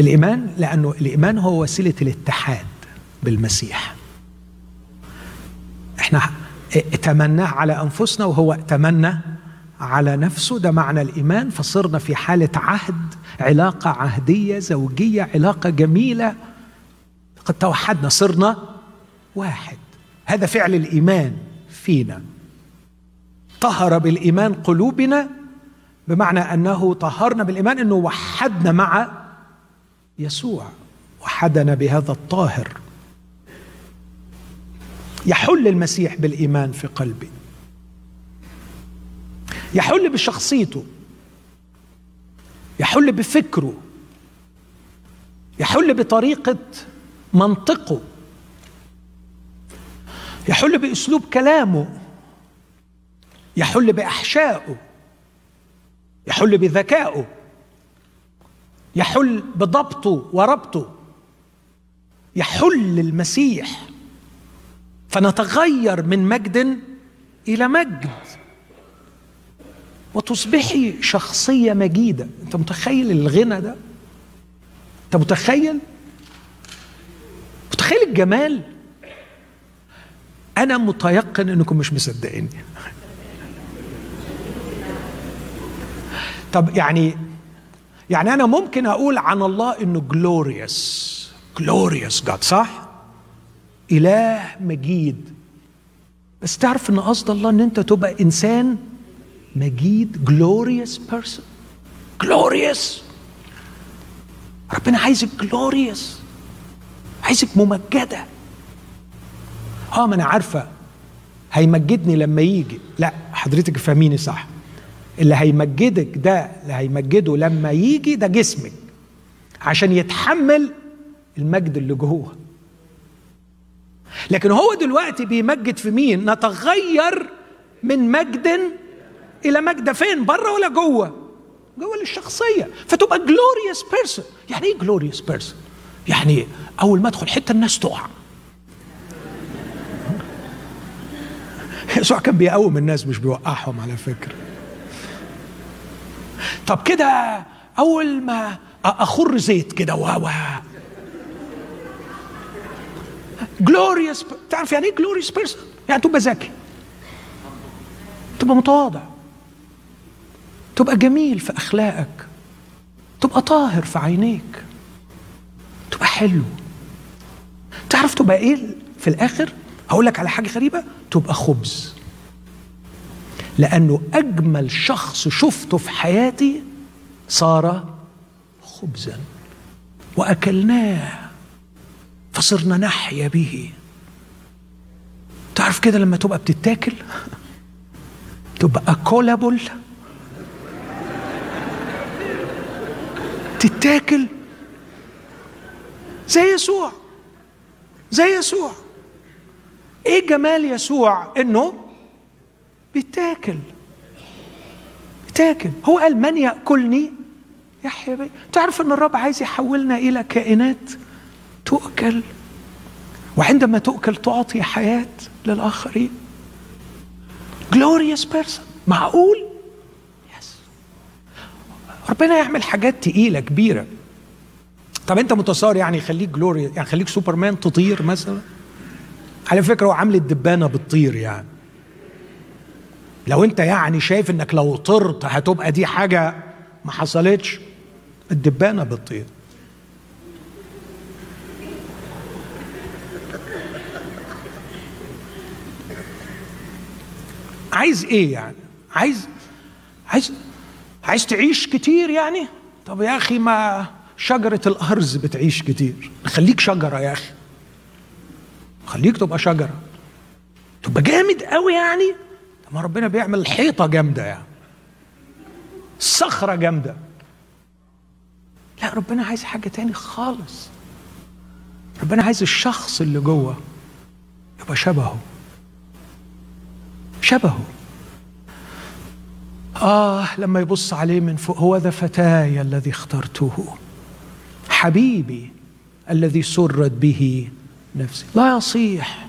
S1: الإيمان لأنه الإيمان هو وسيلة الاتحاد بالمسيح. إحنا اتمناه على أنفسنا وهو اتمنى على نفسه. ده معنى الإيمان. فصرنا في حالة عهد علاقة عهدية زوجية علاقة جميلة. قد توحدنا صرنا واحد. هذا فعل الإيمان فينا. طهر بالإيمان قلوبنا بمعنى أنه طهرنا بالإيمان إنه وحدنا مع يسوع. وحدنا بهذا الطاهر. يحل المسيح بالإيمان في قلبي. يحل بشخصيته. يحل بفكره. يحل بطريقة منطقه. يحل بأسلوب كلامه يحل باحشائه يحل بذكائه يحل بضبطه وربطه يحل المسيح فنتغير من مجد إلى مجد. وتصبحي شخصية مجيدة. أنت متخيل الغنى ده؟ أنت متخيل؟ متخيل الجمال؟ أنا متيقن إنكم مش مصدقيني. طب يعني يعني أنا ممكن أقول عن الله إنه جلوريوس جلوريوس جاد صح؟ إله مجيد. بس تعرف إن قصد الله إن أنت تبقى إنسان مجيد glorious person glorious ربنا عايزك glorious عايزك ممجدة. آه ما أنا عارفة. هيمجدني لما يجي. لا حضرتك فهميني صح. اللي هيمجدك ده اللي هيمجده لما يجي ده جسمك عشان يتحمل المجد اللي جوه. لكن هو دلوقتي بيمجد في مين؟ نتغير من مجد إلى مجد. فين؟ بره ولا جوه؟ جوه الشخصيه فتبقى glorious person يعني إيه glorious person يعني أول ما أدخل حتة الناس تقع. يسوع كان بيقوم الناس مش بيوقعهم على فكرة. طب كده أول ما أخر زيت كده و glorious تعرف يعني إيه glorious person يعني تبقى ذكي. تبقى متواضع. تبقى جميل في أخلاقك. تبقى طاهر في عينيك. تبقى حلو. تعرف تبقى إيه في الآخر؟ هقول لك على حاجة غريبة. تبقى خبز. لأنه أجمل شخص شفته في حياتي صار خبزا. وأكلناه فصرنا نحيا به. تعرف كده لما تبقى بتتاكل؟ تبقى كولابل تتاكل. زي يسوع. زي يسوع. إيه جمال يسوع إنه بيتاكل؟ بيتاكل. هو قال من يأكلني؟ يحيا بي. تعرف إن الرب عايز يحولنا إلى كائنات تؤكل؟ وعندما تؤكل تعطي حياة للآخرين. Glorious person. معقول؟ yes ربنا يعمل حاجات تقيلة كبيرة. طب أنت متصور يعني يخليك glory يعني خليك سوبرمان تطير مثلا؟ على فكرة هو عامل الدبانة بتطير يعني. لو انت يعني شايف انك لو طرت هتبقى دي حاجة ما حصلتش الدبانة بتطير. عايز إيه يعني؟ عايز عايز عايز تعيش كتير يعني؟ طب يا أخي ما شجرة الأرز بتعيش كتير. خليك شجرة يا أخي. خليك تبقى شجرة. تبقى جامد قوي يعني؟ ما ربنا بيعمل الحيطه جامدة يعني. الصخره جامدة. لا ربنا عايز حاجة تاني خالص. ربنا عايز الشخص اللي جوه يبقى شبهه. شبهه. آه لما يبص عليه من فوق هو ذا فتاي الذي اخترته. حبيبي الذي سرت به. نفسي. لا يصيح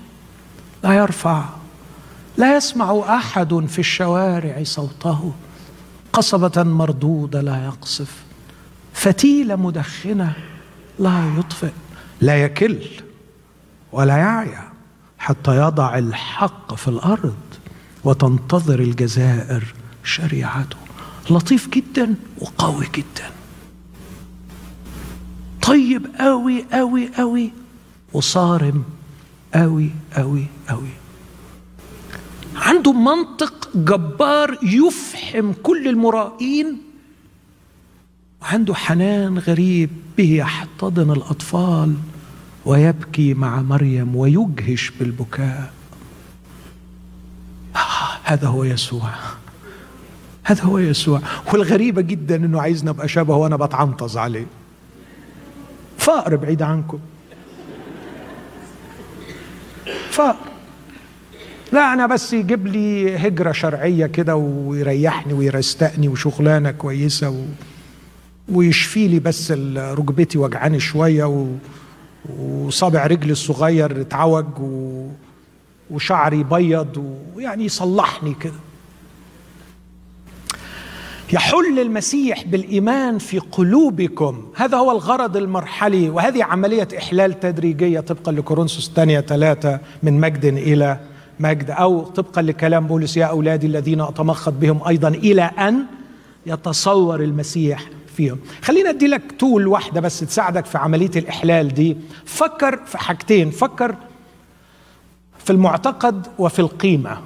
S1: لا يرفع لا يسمع أحد في الشوارع صوته. قصبة مردودة لا يقصف فتيله مدخنة لا يطفئ. لا يكل ولا يعيا حتى يضع الحق في الأرض وتنتظر الجزائر شريعته. لطيف جدا وقوي جدا. طيب قوي قوي قوي وصارم قوي قوي قوي عنده منطق جبار يفحم كل المرائين وعنده حنان غريب به يحتضن الأطفال ويبكي مع مريم ويجهش بالبكاء. آه هذا هو يسوع. هذا هو يسوع. والغريبة جدا إنه عايزنا ابقى شبهه وأنا بتعنطز عليه. فقر بعيد عنكم. فقر لا أنا بس يجيب لي هجرة شرعية كده ويريحني ويرستقني وشغلانة كويسة و... ويشفي لي بس ركبتي وجعاني شوية و... وصابع رجلي الصغير اتعوج و... وشعري بيض ويعني يصلحني كده. يحل المسيح بالإيمان في قلوبكم. هذا هو الغرض المرحلي وهذه عملية إحلال تدريجية طبقا لكورنثوس الثانية ثلاثة من مجد إلى مجد أو طبقا لكلام بولس يا أولادي الذين أتمخض بهم أيضا إلى أن يتصور المسيح فيهم. خلينا أدي لك تول واحدة بس تساعدك في عملية الإحلال دي. فكر في حاجتين. فكر في المعتقد وفي القيمة.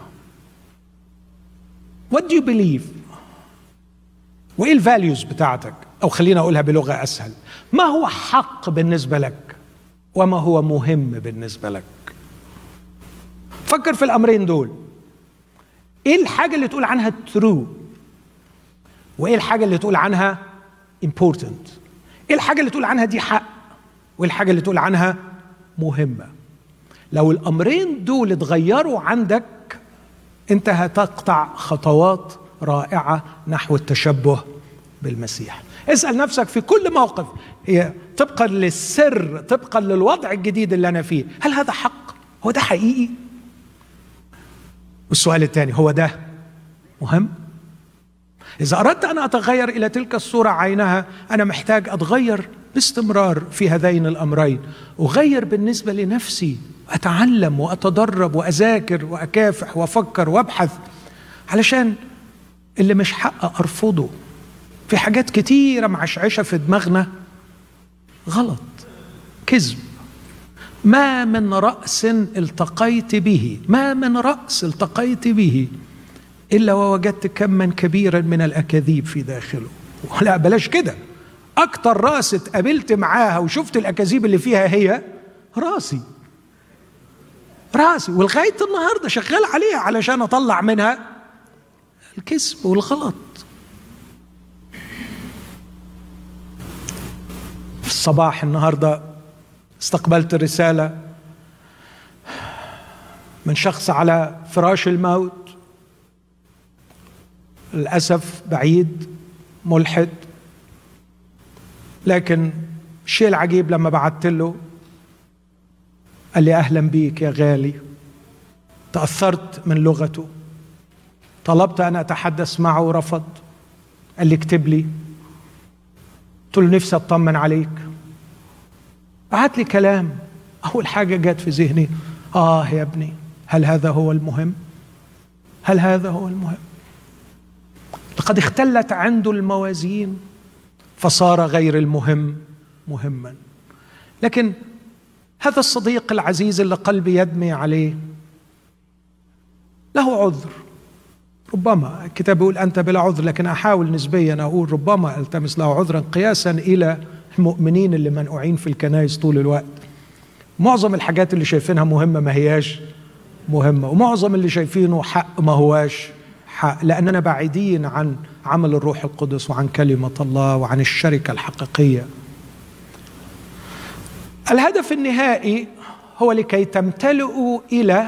S1: What do you believe? وإيه الفاليوز بتاعتك؟ أو خلينا أقولها بلغة أسهل. ما هو حق بالنسبة لك؟ وما هو مهم بالنسبة لك؟ فكر في الأمرين دول. إيه الحاجة اللي تقول عنها true وإيه الحاجة اللي تقول عنها important إيه الحاجة اللي تقول عنها دي حق؟ وإيه الحاجة اللي تقول عنها مهمة؟ لو الأمرين دول اتغيروا عندك انت هتقطع خطوات رائعة نحو التشبه بالمسيح. اسأل نفسك في كل موقف. هي طبقا للسر طبقا للوضع الجديد اللي أنا فيه. هل هذا حق؟ هو ده حقيقي؟ والسؤال الثاني هو ده مهم؟ إذا أردت أن أتغير إلى تلك الصورة عينها أنا محتاج أتغير باستمرار في هذين الأمرين. أغير بالنسبة لنفسي اتعلم وأتدرب وأذاكر وأكافح وأفكر وأبحث علشان اللي مش حق أرفضه. في حاجات كتيرة معشعشة في دماغنا. غلط. كذب. ما من رأس التقيت به. ما من رأس التقيت به. إلا ووجدت كما كبيرا من الأكاذيب في داخله. لا بلاش كده. أكتر رأس اتقابلت معاها وشفت الأكاذيب اللي فيها هي رأسي. رأسي. ولغاية النهارده شغال عليها علشان أطلع منها. الكذب والغلط. في الصباح النهارده استقبلت رساله من شخص على فراش الموت. للأسف بعيد ملحد. لكن الشيء العجيب لما بعثت له قال لي أهلا بيك يا غالي. تأثرت من لغته. طلبت أن أتحدث معه ورفض قال لي اكتب لي. قلت له نفسي أطمن عليك. بعت لي كلام. أول حاجة جت في ذهني آه يا ابني هل هذا هو المهم؟ هل هذا هو المهم؟ لقد اختلت عنده الموازين فصار غير المهم مهما. لكن هذا الصديق العزيز اللي قلبي يدمي عليه له عذر. ربما الكتاب يقول أنت بلا عذر لكن أحاول نسبيا أقول ربما ألتمس له عذرا قياسا إلى المؤمنين اللي منقوعين في الكنائس طول الوقت. معظم الحاجات اللي شايفينها مهمة ما هياش مهمة ومعظم اللي شايفينه حق ما هواش حق لأننا بعيدين عن عمل الروح القدس وعن كلمة الله وعن الشركة الحقيقية. الهدف النهائي هو لكي تمتلئوا إلى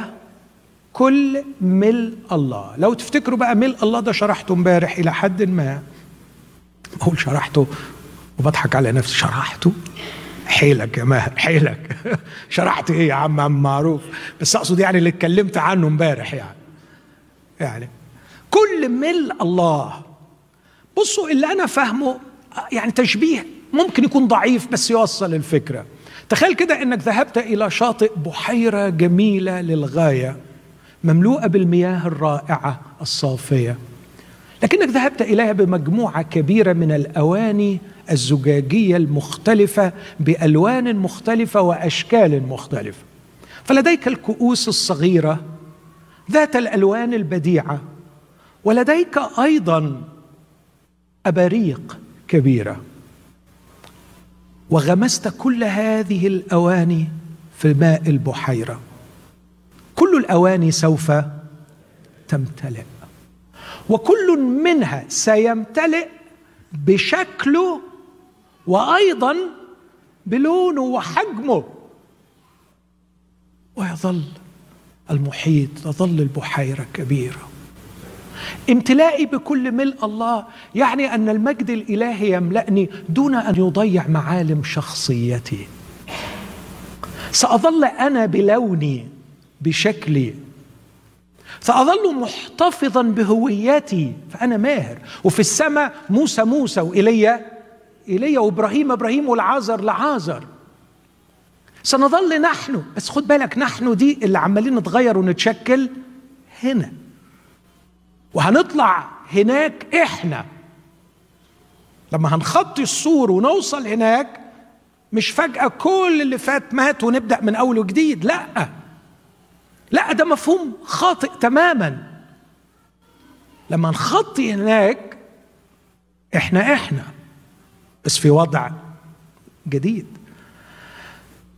S1: كل ملء الله. لو تفتكروا بقى ملء الله ده شرحته امبارح إلى حد ما. بقول شرحته وبضحك على نفسي. شرحته؟ حيلك يا ماهر حيلك. شرحت إيه يا عم؟ عم معروف. بس أقصد يعني اللي اتكلمت عنه امبارح يعني. يعني كل ملء الله. بصوا اللي أنا فاهمه يعني تشبيه ممكن يكون ضعيف بس يوصل الفكرة. تخيل كده إنك ذهبت إلى شاطئ بحيرة جميلة للغاية. مملوءة بالمياه الرائعة الصافية. لكنك ذهبت إليها بمجموعة كبيرة من الأواني الزجاجية المختلفة بألوان مختلفة وأشكال مختلفة. فلديك الكؤوس الصغيرة ذات الألوان البديعة ولديك أيضا أباريق كبيرة. وغمست كل هذه الأواني في ماء البحيرة. كل الأواني سوف تمتلئ. وكل منها سيمتلئ بشكله وأيضا بلونه وحجمه. ويظل المحيط تظل البحيرة كبيرة. امتلائي بكل ملء الله يعني أن المجد الإلهي يملأني دون أن يضيع معالم شخصيتي. سأظل أنا بلوني بشكلي ساظل محتفظا بهويتي فأنا ماهر. وفي السماء موسى موسى وايليا ايليا وإبراهيم إبراهيم والعازر لعازر. سنظل نحن بس خد بالك نحن دي اللي عمالين نتغير ونتشكل هنا. وهنطلع هناك إحنا. لما هنخطي السور ونوصل هناك مش فجأة كل اللي فات مات ونبدأ من أول وجديد لأ. لا ده مفهوم خاطئ تماما. لما نخطي هناك إحنا إحنا بس في وضع جديد.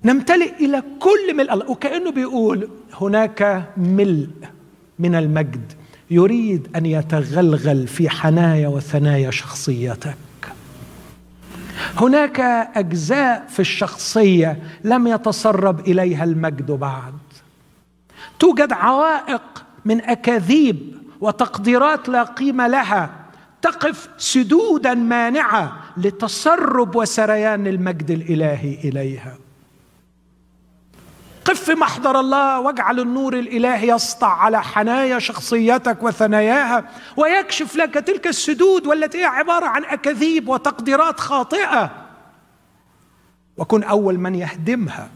S1: نمتلئ إلى كل ملء وكأنه بيقول هناك ملء من المجد يريد أن يتغلغل في حنايا وثنايا شخصيتك. هناك أجزاء في الشخصية لم يتسرب إليها المجد بعد. توجد عوائق من أكاذيب وتقديرات لا قيمة لها. تقف سدودا مانعة لتسرب وسريان المجد الإلهي إليها. قف في محضر الله واجعل النور الإلهي يسطع على حنايا شخصيتك وثناياها ويكشف لك تلك السدود والتي هي عبارة عن أكاذيب وتقديرات خاطئة. وكن أول من يهدمها.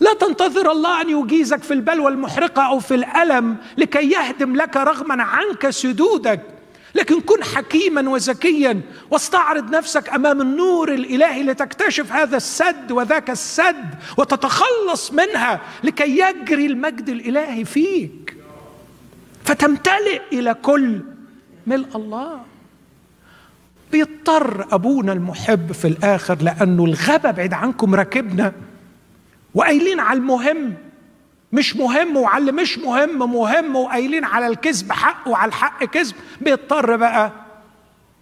S1: لا تنتظر الله أن يجيزك في البلوى المحرقه أو في الألم لكي يهدم لك رغما عنك سدودك. لكن كن حكيما وذكيا واستعرض نفسك أمام النور الإلهي لتكتشف هذا السد وذاك السد وتتخلص منها لكي يجري المجد الإلهي فيك. فتمتلئ إلى كل ملء الله. بيضطر أبونا المحب في الآخر لأنه الغبا بعيد عنكم راكبنا وقايلين على المهم. مش مهم وعلى اللي مش مهم مهم وقايلين على الكذب حق وعلى الحق كذب. بيضطر بقى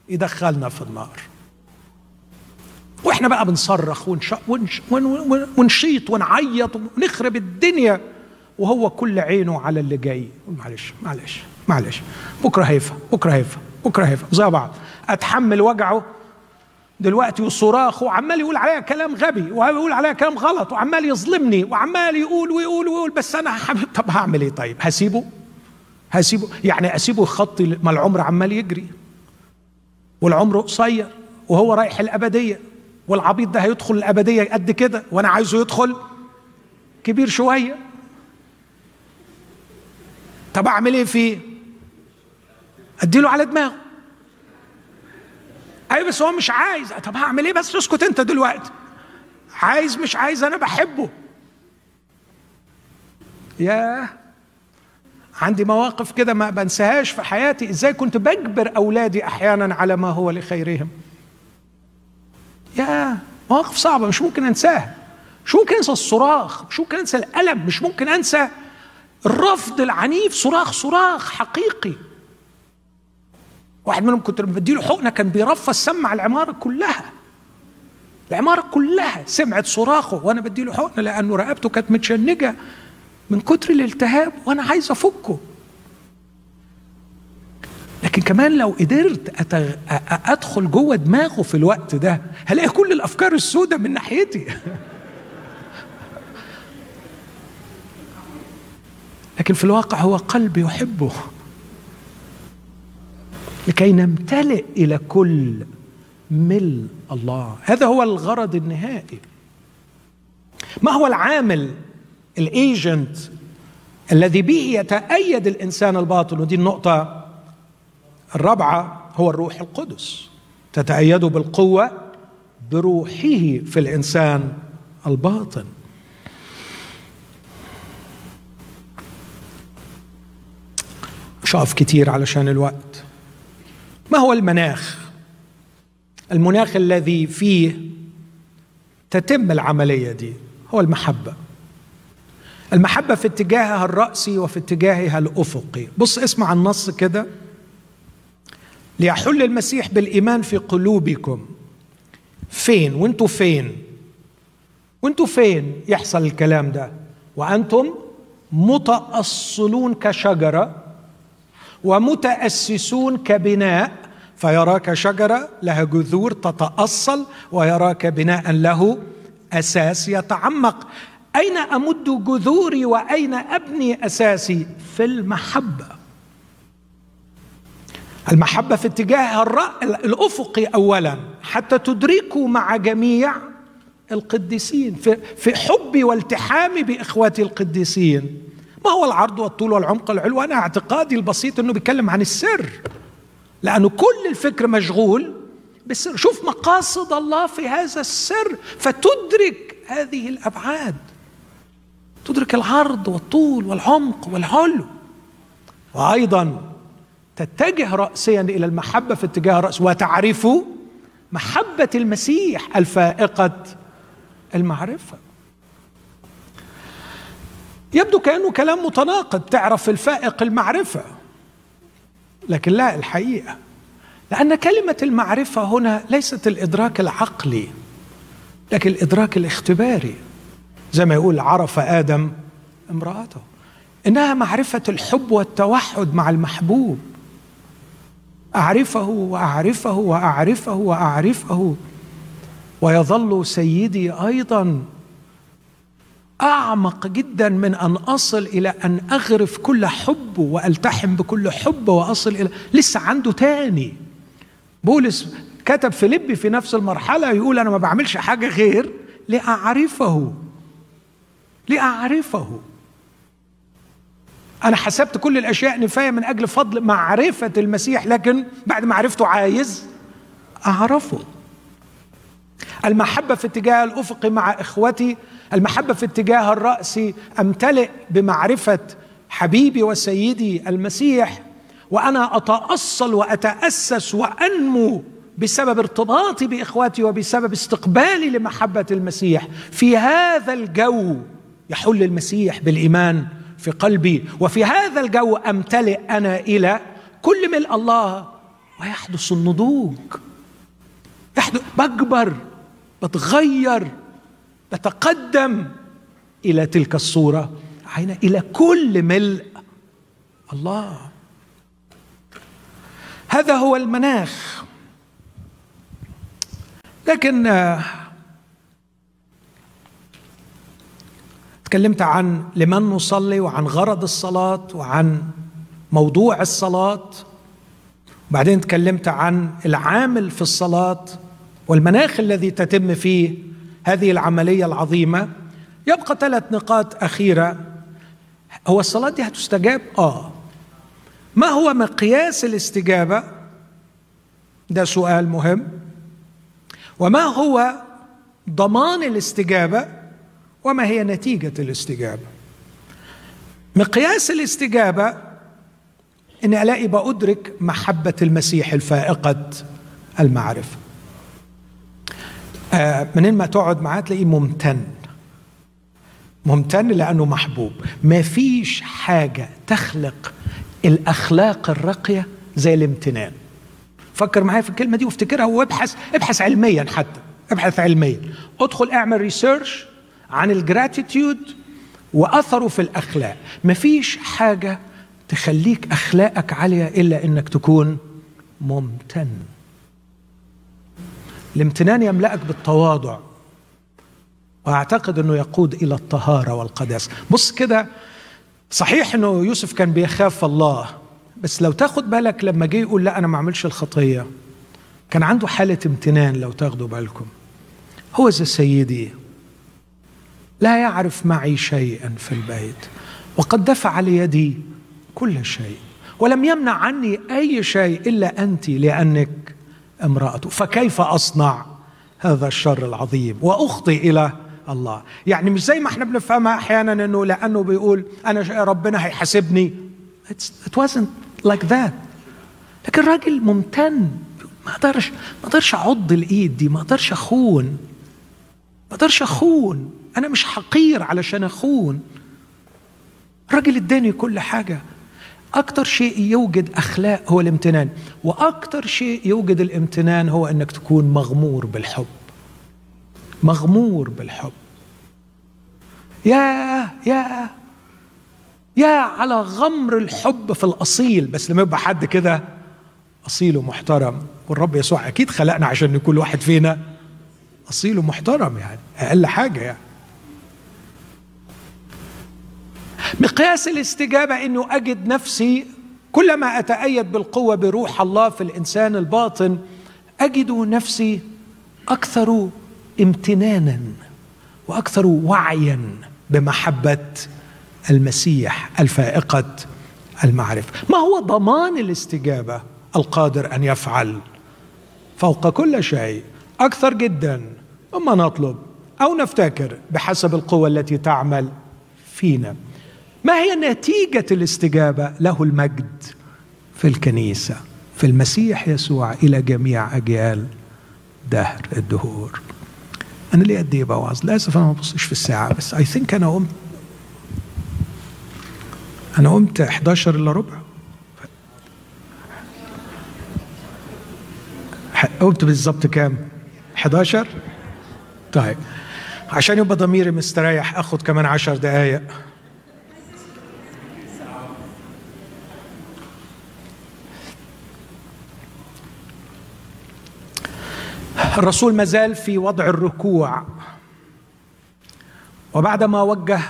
S1: يدخلنا في النار. وإحنا بقى بنصرخ ونش... ونش... ون... ونشيط ونعيط ونخرب الدنيا. وهو كل عينه على اللي جاي. معلش معلش معلش. بكرة هيفهم بكرة هيفهم بكرة هيفهم. زي بعض. أتحمل وجعه دلوقتي وصراخ وعمال يقول عليا كلام غبي ويقول عليا كلام غلط وعمال يظلمني وعمال يقول ويقول ويقول بس أنا حبيب طب هعمل إيه طيب؟ هسيبه؟ هسيبه؟ يعني أسيبه يخطي ما العمر عمال يجري. والعمر قصير وهو رايح الأبدية والعبيط ده هيدخل الأبدية قد كده وأنا عايزه يدخل كبير شوية. طب أعمل إيه فيه؟ أديله على دماغه. أيوه بس هو مش عايز. طب هعمل إيه بس أسكت أنت دلوقتي؟ عايز مش عايز أنا بحبه. ياه. عندي مواقف كده ما بنساهاش في حياتي. إزاي كنت بجبر أولادي أحيانا على ما هو لخيرهم؟ يا مواقف صعبة مش ممكن أنساها. مش ممكن أنسى الصراخ مش ممكن أنسى الألم مش ممكن أنسى الرفض العنيف. صراخ صراخ حقيقي. واحد منهم كنت بديله حقنة كان بيرفع سمع العمارة كلها. العمارة كلها سمعت صراخه وأنا بديله حقنة لأنه رقبته كانت متشنجة من كتر الالتهاب وأنا عايز أفكه. لكن كمان لو قدرت أتغ... أدخل جوه دماغه في الوقت ده هلاقي كل الأفكار السوداء من ناحيتي. لكن في الواقع هو قلب يحبه. لكي نمتلئ إلى كل ملء الله. هذا هو الغرض النهائي. ما هو العامل الايجنت الذي به يتأيد الإنسان الباطن ودي النقطة الرابعة هو الروح القدس. تتأيد بالقوة بروحه في الإنسان الباطن. مش كتير علشان الوقت. ما هو المناخ؟ المناخ الذي فيه تتم العملية دي هو المحبة. المحبة في اتجاهها الرأسي وفي اتجاهها الأفقي. بص اسمع النص كده. ليحل المسيح بالإيمان في قلوبكم. فين؟ وانتوا فين؟ وانتوا فين يحصل الكلام ده؟ وأنتم متأصلون كشجرة ومتأسسون كبناء فيراك شجرة لها جذور تتأصل ويراك بناء له أساس يتعمق. أين أمد جذوري وأين أبني أساسي؟ في المحبة. المحبة في اتجاه الأفقي أولا حتى تدركوا مع جميع القديسين في, في حبي والتحامي بإخواتي القديسين. ما هو العرض والطول والعمق والعلو؟ أنا اعتقادي البسيط أنه بيتكلم عن السر. لأنه كل الفكر مشغول بالسر. شوف مقاصد الله في هذا السر. فتدرك هذه الأبعاد. تدرك العرض والطول والعمق والعلو. وأيضا تتجه راسيا إلى المحبة في اتجاه الرأس. وتعرف محبة المسيح الفائقة المعرفة. يبدو كأنه كلام متناقض تعرف الفائق المعرفة. لكن لا الحقيقة. لأن كلمة المعرفة هنا ليست الإدراك العقلي لكن الإدراك الاختباري. زي ما يقول عرف آدم امرأته. إنها معرفة الحب والتوحد مع المحبوب. أعرفه وأعرفه وأعرفه وأعرفه. ويظل سيدي أيضا أعمق جدا من أن أصل إلى أن أغرف كل حب وألتحم بكل حب وأصل إلى لسه عنده تاني. بولس كتب فيليبي في نفس المرحلة يقول أنا ما بعملش حاجة غير لأعرفه. لأعرفه. أنا حسبت كل الأشياء نفاية من أجل فضل معرفة المسيح لكن بعد ما عرفته عايز أعرفه. المحبة في اتجاه الأفق مع إخوتي المحبة في اتجاه الرأس أمتلئ بمعرفة حبيبي وسيدي المسيح وأنا أتأصل وأتأسس وأنمو بسبب ارتباطي بإخواتي وبسبب استقبالي لمحبة المسيح. في هذا الجو يحل المسيح بالإيمان في قلبي وفي هذا الجو أمتلئ أنا إلى كل ملء الله ويحدث النضوج. يحدث بكبر بتغير بتقدم إلى تلك الصورة عين إلى كل ملء الله. هذا هو المناخ. لكن تكلمت عن لمن نصلي وعن غرض الصلاة وعن موضوع الصلاة. وبعدين تكلمت عن العامل في الصلاة والمناخ الذي تتم فيه هذه العملية العظيمة يبقى ثلاث نقاط أخيرة هو الصلاة دي هتستجاب؟ آه ما هو مقياس الاستجابة؟ ده سؤال مهم وما هو ضمان الاستجابة؟ وما هي نتيجة الاستجابة مقياس الاستجابة إني ألاقي بأدرك محبة المسيح الفائقة المعرفة آه منين ما تقعد معاه تلاقيه ممتن. ممتن لأنه محبوب. ما فيش حاجة تخلق الأخلاق الراقية زي الامتنان. فكر معايا في الكلمة دي وافتكرها وابحث ابحث علميا حتى ابحث علميا. ادخل اعمل research عن ال gratitude وأثره في الأخلاق. مفيش حاجة تخليك أخلاقك عالية إلا إنك تكون ممتن. الامتنان يملأك بالتواضع. وأعتقد أنه يقود إلى الطهارة والقداسه بص كده صحيح أنه يوسف كان بيخاف الله بس لو تاخد بالك لما جه يقول لا أنا ما أعملش الخطية كان عنده حالة امتنان لو تاخدوا بالكم. هو ذا سيدي لا يعرف معي شيئا في البيت وقد دفع ليدي كل شيء ولم يمنع عني أي شيء إلا أنت لأنك امرأته. فكيف أصنع هذا الشر العظيم؟ واخطي إلى الله. يعني مش زي ما إحنا بنفهمها أحيانا إنه لأنه بيقول أنا ربنا هيحاسبني. It wasn't like that. لكن راجل ممتن. ما أقدرش ما أقدرش أعض الإيد دي. ما أقدرش أخون. ما أقدرش أخون. أنا مش حقير علشان أخون. الراجل اداني كل حاجة. أكتر شيء يوجد أخلاق هو الامتنان وأكتر شيء يوجد الامتنان هو إنك تكون مغمور بالحب. مغمور بالحب. يا يا يا على غمر الحب في الأصيل بس لما يبقى حد كده اصيل ومحترم والرب يسوع أكيد خلقنا عشان كل واحد فينا اصيل ومحترم يعني أقل حاجة يعني. مقياس الاستجابة إنه أجد نفسي كلما أتأيد بالقوة بروح الله في الإنسان الباطن أجد نفسي أكثر امتنانا وأكثر وعيا بمحبة المسيح الفائقة المعرفة. ما هو ضمان الاستجابة القادر أن يفعل؟ فوق كل شيء أكثر جدا مما نطلب أو نفتكر بحسب القوة التي تعمل فينا. ما هي نتيجة الاستجابة له المجد في الكنيسة في المسيح يسوع إلى جميع أجيال دهر الدهور؟ أنا ليه قد إيه بوعظ؟ للأسف أنا ما ببصش في الساعة بس أي ثينك أنا قمت. أنا قمت 11 إلا ربع. قمت بالظبط كام؟ 11 طيب. عشان يبقى ضميري مستريح اخد كمان عشر دقايق. الرسول مازال في وضع الركوع. وبعدما وجه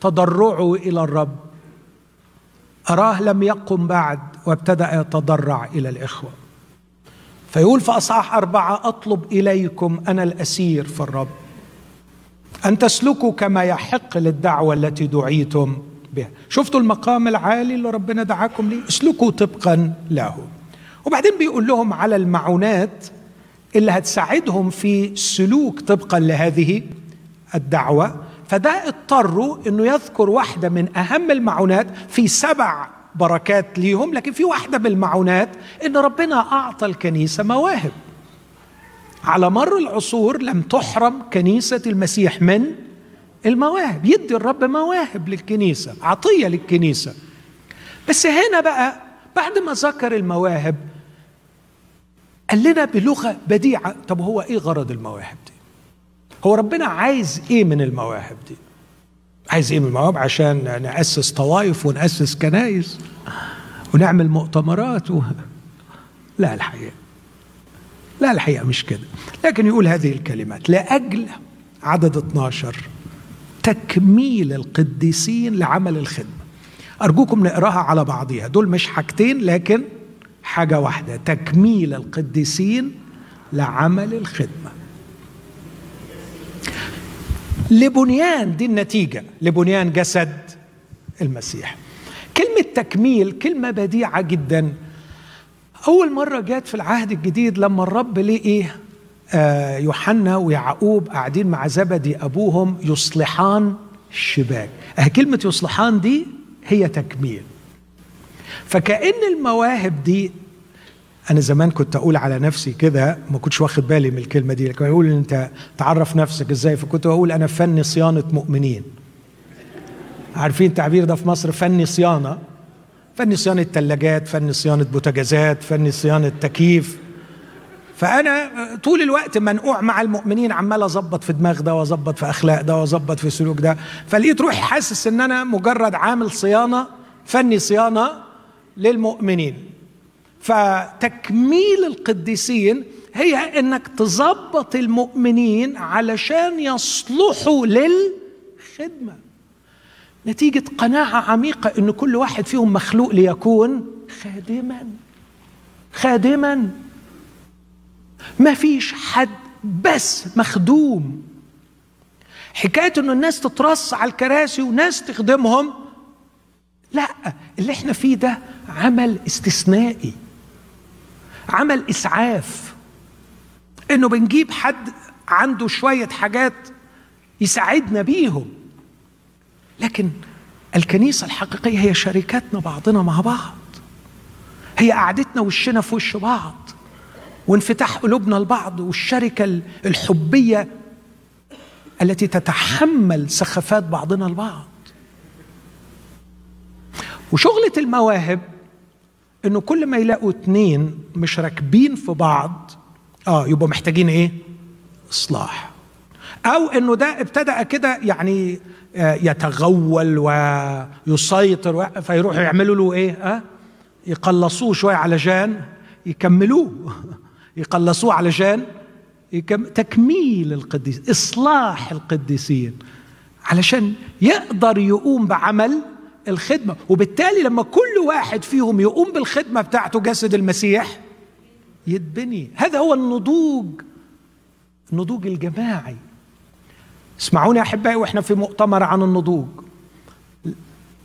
S1: تضرعه إلى الرب أراه لم يقم بعد وابتدأ يتضرع إلى الإخوة. فيقول في اصحاح أربعة أطلب إليكم أنا الأسير في الرب أن تسلكوا كما يحق للدعوة التي دعيتم بها. شفتوا المقام العالي اللي ربنا دعاكم ليه؟ اسلكوا طبقا له. وبعدين بيقول لهم على المعونات اللي هتساعدهم في سلوك طبقا لهذه الدعوة. فده اضطروا إنه يذكر واحدة من أهم المعونات في سبع بركات ليهم لكن في واحدة من المعونات إن ربنا أعطى الكنيسة مواهب. على مر العصور لم تحرم كنيسة المسيح من المواهب. يدي الرب مواهب للكنيسة عطية للكنيسة. بس هنا بقى بعد ما ذكر المواهب قال لنا بلغة بديعة. طب هو إيه غرض المواهب دي؟ هو ربنا عايز إيه من المواهب دي؟ عايز إيه من المواهب؟ عشان نأسس طوائف ونأسس كنايس ونعمل مؤتمرات و... لا الحقيقة لا الحقيقة مش كده. لكن يقول هذه الكلمات لأجل عدد 12 تكميل القديسين لعمل الخدمة. أرجوكم نقراها على بعضيها. دول مش حاجتين لكن حاجة واحدة تكميل القديسين لعمل الخدمة. لبنيان دي النتيجة لبنيان جسد المسيح. كلمة تكميل كلمة بديعة جدا. أول مرة جت في العهد الجديد لما الرب لقي آه، يوحنا ويعقوب قاعدين مع زبدي أبوهم يصلحان الشباك أه كلمة يصلحان دي هي تكميل. فكأن المواهب دي أنا زمان كنت أقول على نفسي كده ما كنتش واخد بالي من الكلمة دي لكن أقول أنت تعرف نفسك إزاي فكنت أقول أنا فني صيانة مؤمنين. عارفين التعبير ده في مصر؟ فني صيانة. فني صيانة ثلاجات فني صيانة بوتاجازات فني صيانة تكييف. فأنا طول الوقت منقوع مع المؤمنين عمال أظبط في دماغ ده وأظبط في أخلاق ده وأظبط في سلوك ده. فلقيت روحي حاسس إن أنا مجرد عامل صيانة فني صيانة للمؤمنين. فتكميل القديسين هي إنك تظبط المؤمنين علشان يصلحوا للخدمة. نتيجة قناعة عميقة إن كل واحد فيهم مخلوق ليكون خادما. خادما. ما فيش حد بس مخدوم. حكاية إنه الناس تترص على الكراسي وناس تخدمهم. لا اللي إحنا فيه ده عمل استثنائي عمل إسعاف. إنه بنجيب حد عنده شوية حاجات يساعدنا بيهم. لكن الكنيسة الحقيقية هي شركاتنا بعضنا مع بعض. هي قعدتنا وشنا في وش بعض. وانفتاح قلوبنا لبعض والشركة الحبية التي تتحمل سخافات بعضنا البعض وشغلة المواهب إنه كل ما يلاقوا اتنين مش راكبين في بعض آه يبقوا محتاجين إيه؟ إصلاح أو إنه ده ابتدأ كده يعني آه، يتغول ويسيطر فيروحوا يعملوا له إيه؟ آه يقلصوه شوية علشان يكملوه يقلصوه علشان. تكميل القديس إصلاح القديسين علشان يقدر يقوم بعمل الخدمة. وبالتالي لما كل واحد فيهم يقوم بالخدمة بتاعته جسد المسيح يتبني. هذا هو النضوج النضوج الجماعي. اسمعوني أحبائي وإحنا في مؤتمر عن النضوج.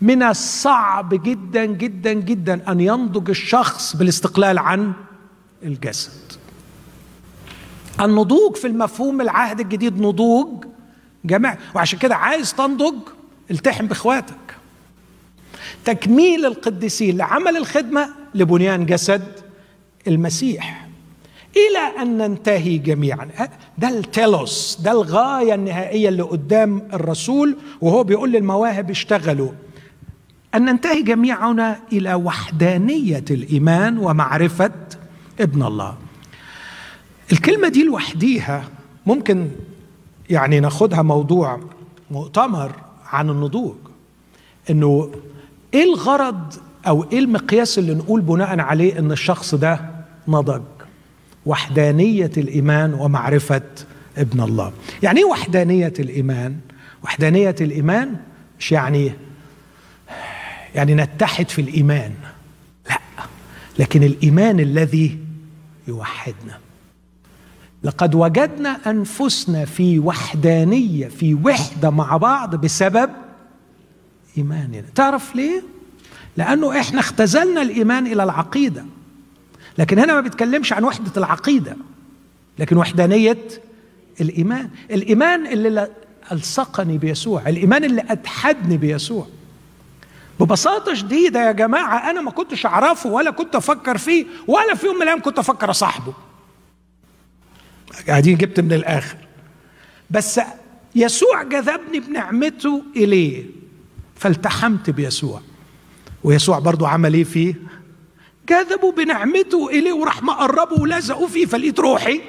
S1: من الصعب جدا جدا جدا أن ينضج الشخص بالاستقلال عن الجسد. النضوج في المفهوم العهد الجديد نضوج جماعي. وعشان كده عايز تنضج التحم بإخواتك. تكميل القديسين لعمل الخدمة لبنيان جسد المسيح. إلى أن ننتهي جميعا. ده التلوس ده الغاية النهائية اللي قدام الرسول وهو بيقول للمواهب اشتغلوا. أن ننتهي جميعنا إلى وحدانية الإيمان ومعرفة ابن الله. الكلمة دي لوحديها ممكن يعني ناخدها موضوع مؤتمر عن النضوج. إنه إيه الغرض أو إيه المقياس اللي نقول بناء عليه إن الشخص ده نضج؟ وحدانية الإيمان ومعرفة ابن الله. يعني إيه وحدانية الإيمان؟ وحدانية الإيمان مش يعني يعني نتحد في الإيمان. لا لكن الإيمان الذي يوحدنا. لقد وجدنا أنفسنا في وحدانية في وحدة مع بعض بسبب ايماننا تعرف ليه؟ لأنه إحنا اختزلنا الإيمان إلى العقيدة. لكن هنا ما بيتكلمش عن وحدة العقيدة لكن وحدانية الإيمان. الإيمان اللي ألصقني بيسوع الإيمان اللي اتحدني بيسوع. ببساطة شديدة يا جماعة أنا ما كنتش أعرفه ولا كنت أفكر فيه ولا في يوم من الأيام كنت أفكر أصاحبه. قاعدين جبت من الآخر. بس يسوع جذبني بنعمته إليه. فالتحمت بيسوع. ويسوع برضو عمل إيه فيه؟ جذبوا بنعمته إليه وراح مقربه ولزقوا فيه. فلقيت روحي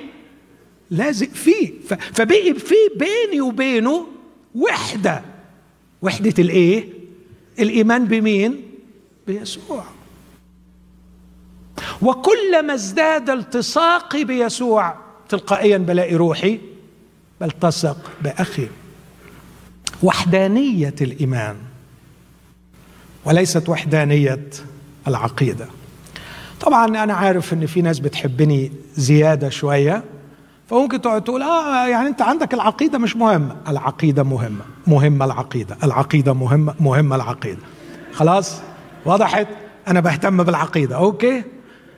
S1: لازق فيه. فبقي في بيني وبينه وحدة. وحدة الإيه؟ الإيمان بمين؟ بيسوع. وكلما ازداد التصاقي بيسوع تلقائيا بلاقي روحي بلتصق بأخي. وحدانية الإيمان. وليست وحدانية العقيدة. طبعا أنا عارف إن في ناس بتحبني زيادة شوية فممكن تقعد تقول آه يعني أنت عندك العقيدة مش مهمة. العقيدة مهمة مهمة العقيدة العقيدة مهمة مهمة العقيدة. خلاص؟ وضحت؟ أنا بهتم بالعقيدة. أوكي؟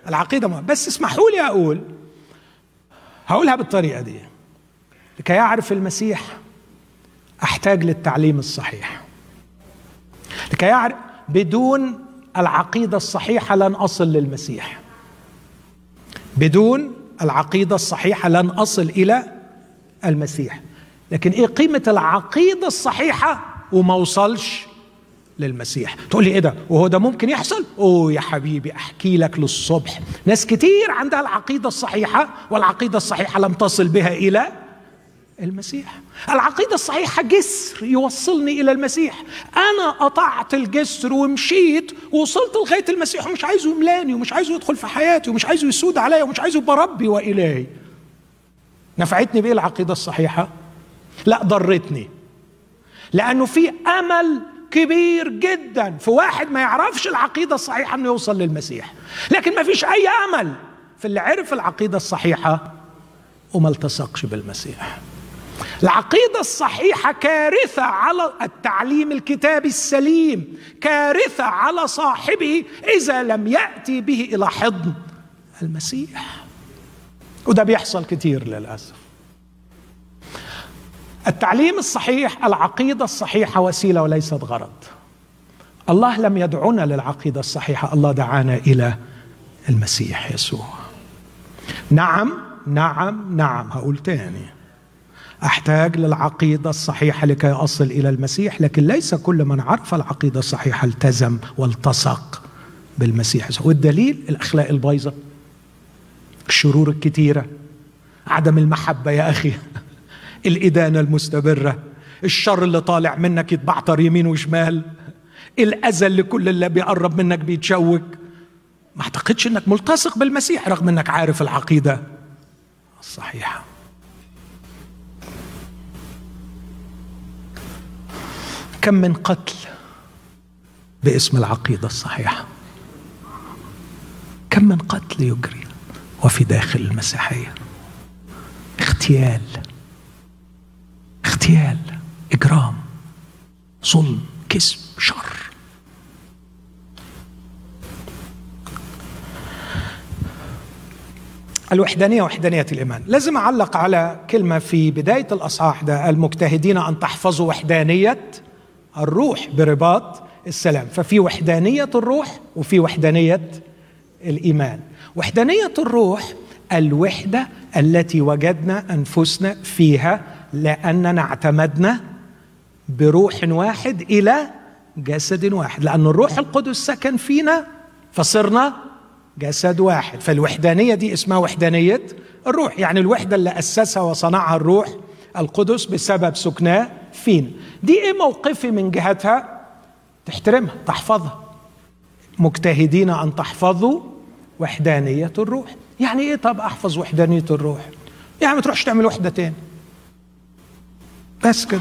S1: العقيدة مهمة. بس اسمحوا لي أقول هقولها بالطريقة دي. لكي أعرف المسيح أحتاج للتعليم الصحيح. لكي أعرف بدون العقيدة الصحيحة لن أصل للمسيح. بدون العقيدة الصحيحة لن أصل إلى المسيح. لكن إيه قيمة العقيدة الصحيحة وما اوصلش للمسيح؟ تقول لي إيه ده؟ وهو ده ممكن يحصل؟ أوه يا حبيبي أحكي لك للصبح. ناس كتير عندها العقيدة الصحيحة والعقيدة الصحيحة لم تصل بها إلى المسيح. العقيدة الصحيحة جسر يوصلني إلى المسيح. أنا قطعت الجسر ومشيت ووصلت لغاية المسيح. ومش عايزه يملاني ومش عايزه يدخل في حياتي ومش عايزه يسود عليا ومش عايزه يبقى ربي وإلهي. نفعتني بإيه العقيدة الصحيحة؟ لا ضرتني. لأنه في أمل كبير جدا في واحد ما يعرفش العقيدة الصحيحة إنه يوصل للمسيح. لكن ما فيش أي أمل في اللي عرف العقيدة الصحيحة وما التصقش بالمسيح. العقيدة الصحيحة كارثة على التعليم الكتابي السليم كارثة على صاحبه إذا لم يأتي به إلى حضن المسيح. وده بيحصل كتير للأسف. التعليم الصحيح العقيدة الصحيحة وسيلة وليست غرض. الله لم يدعونا للعقيدة الصحيحة الله دعانا إلى المسيح يسوع. نعم نعم نعم هقول تاني. أحتاج للعقيدة الصحيحة لكي أصل إلى المسيح لكن ليس كل من عرف العقيدة الصحيحة التزم والتصق بالمسيح. والدليل الأخلاق البايظة الشرور الكتيرة عدم المحبة يا أخي الإدانة المستمرة الشر اللي طالع منك يتبعتر يمين وشمال الأذى اللي كل اللي بيقرب منك بيتشوك. ما أعتقدش إنك ملتصق بالمسيح رغم إنك عارف العقيدة الصحيحة. كم من قتل باسم العقيدة الصحيحة. كم من قتل يجري وفي داخل المسيحية. اغتيال اغتيال إجرام ظلم كذب شر. الوحدانية وحدانية الإيمان. لازم أعلق على كلمة في بداية الأصحاح ده المجتهدين أن تحفظوا وحدانية الروح برباط السلام. ففي وحدانية الروح وفي وحدانية الإيمان. وحدانية الروح الوحدة التي وجدنا أنفسنا فيها لأننا اعتمدنا بروح واحد إلى جسد واحد. لأن الروح القدس سكن فينا فصرنا جسد واحد. فالوحدانية دي اسمها وحدانية الروح. يعني الوحدة اللي أسسها وصنعها الروح القدس بسبب سكناه فينا دي إيه موقفي من جهتها؟ تحترمها تحفظها. مجتهدين أن تحفظوا وحدانية الروح. يعني إيه طب أحفظ وحدانية الروح؟ يعني ما تروحش تعمل وحدة تاني. بس كده.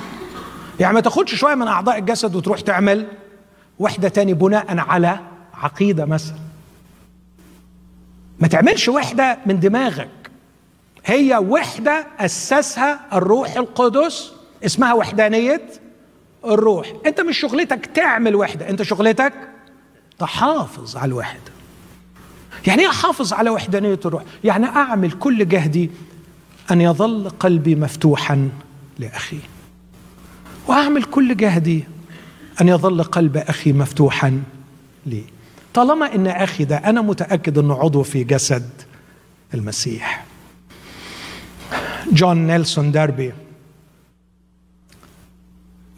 S1: يعني ما تاخدش شوية من أعضاء الجسد وتروح تعمل وحدة تاني بناء على عقيدة مثلا. ما تعملش وحدة من دماغك. هي وحدة أسسها الروح القدس اسمها وحدانية الروح. انت مش شغلتك تعمل وحدة انت شغلتك تحافظ على الوحدة. يعني إيه أحافظ على وحدانية الروح؟ يعني أعمل كل جهدي أن يظل قلبي مفتوحا لأخي. وأعمل كل جهدي أن يظل قلب أخي مفتوحا لي. طالما إن أخي ده أنا متأكد إنه عضو في جسد المسيح. جون نيلسون داربي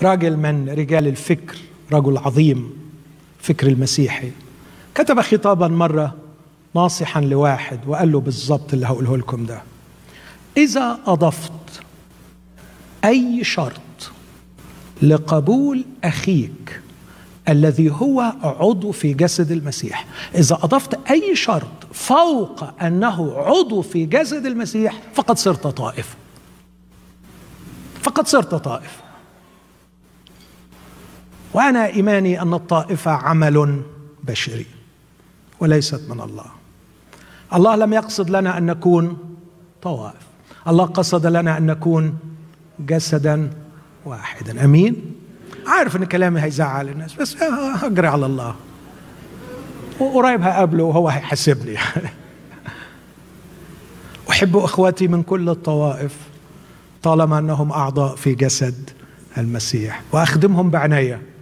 S1: راجل من رجال الفكر رجل عظيم فكر المسيحي. كتب خطابا مرة ناصحا لواحد وقال له بالظبط اللي هقوله لكم ده. إذا أضفت أي شرط لقبول أخيك الذي هو عضو في جسد المسيح إذا أضفت أي شرط فوق أنه عضو في جسد المسيح فقد صرت طائفه فقد صرت طائفه وأنا إيماني أن الطائفة عمل بشري وليست من الله. الله لم يقصد لنا أن نكون طوائف. الله قصد لنا أن نكون جسدا واحدا. أمين؟ عارف إن كلامي هيزعل الناس بس هجري على الله. وقريب هقابله وهو هيحاسبني. أحب اخواتي من كل الطوائف طالما أنهم أعضاء في جسد المسيح وأخدمهم بعناية.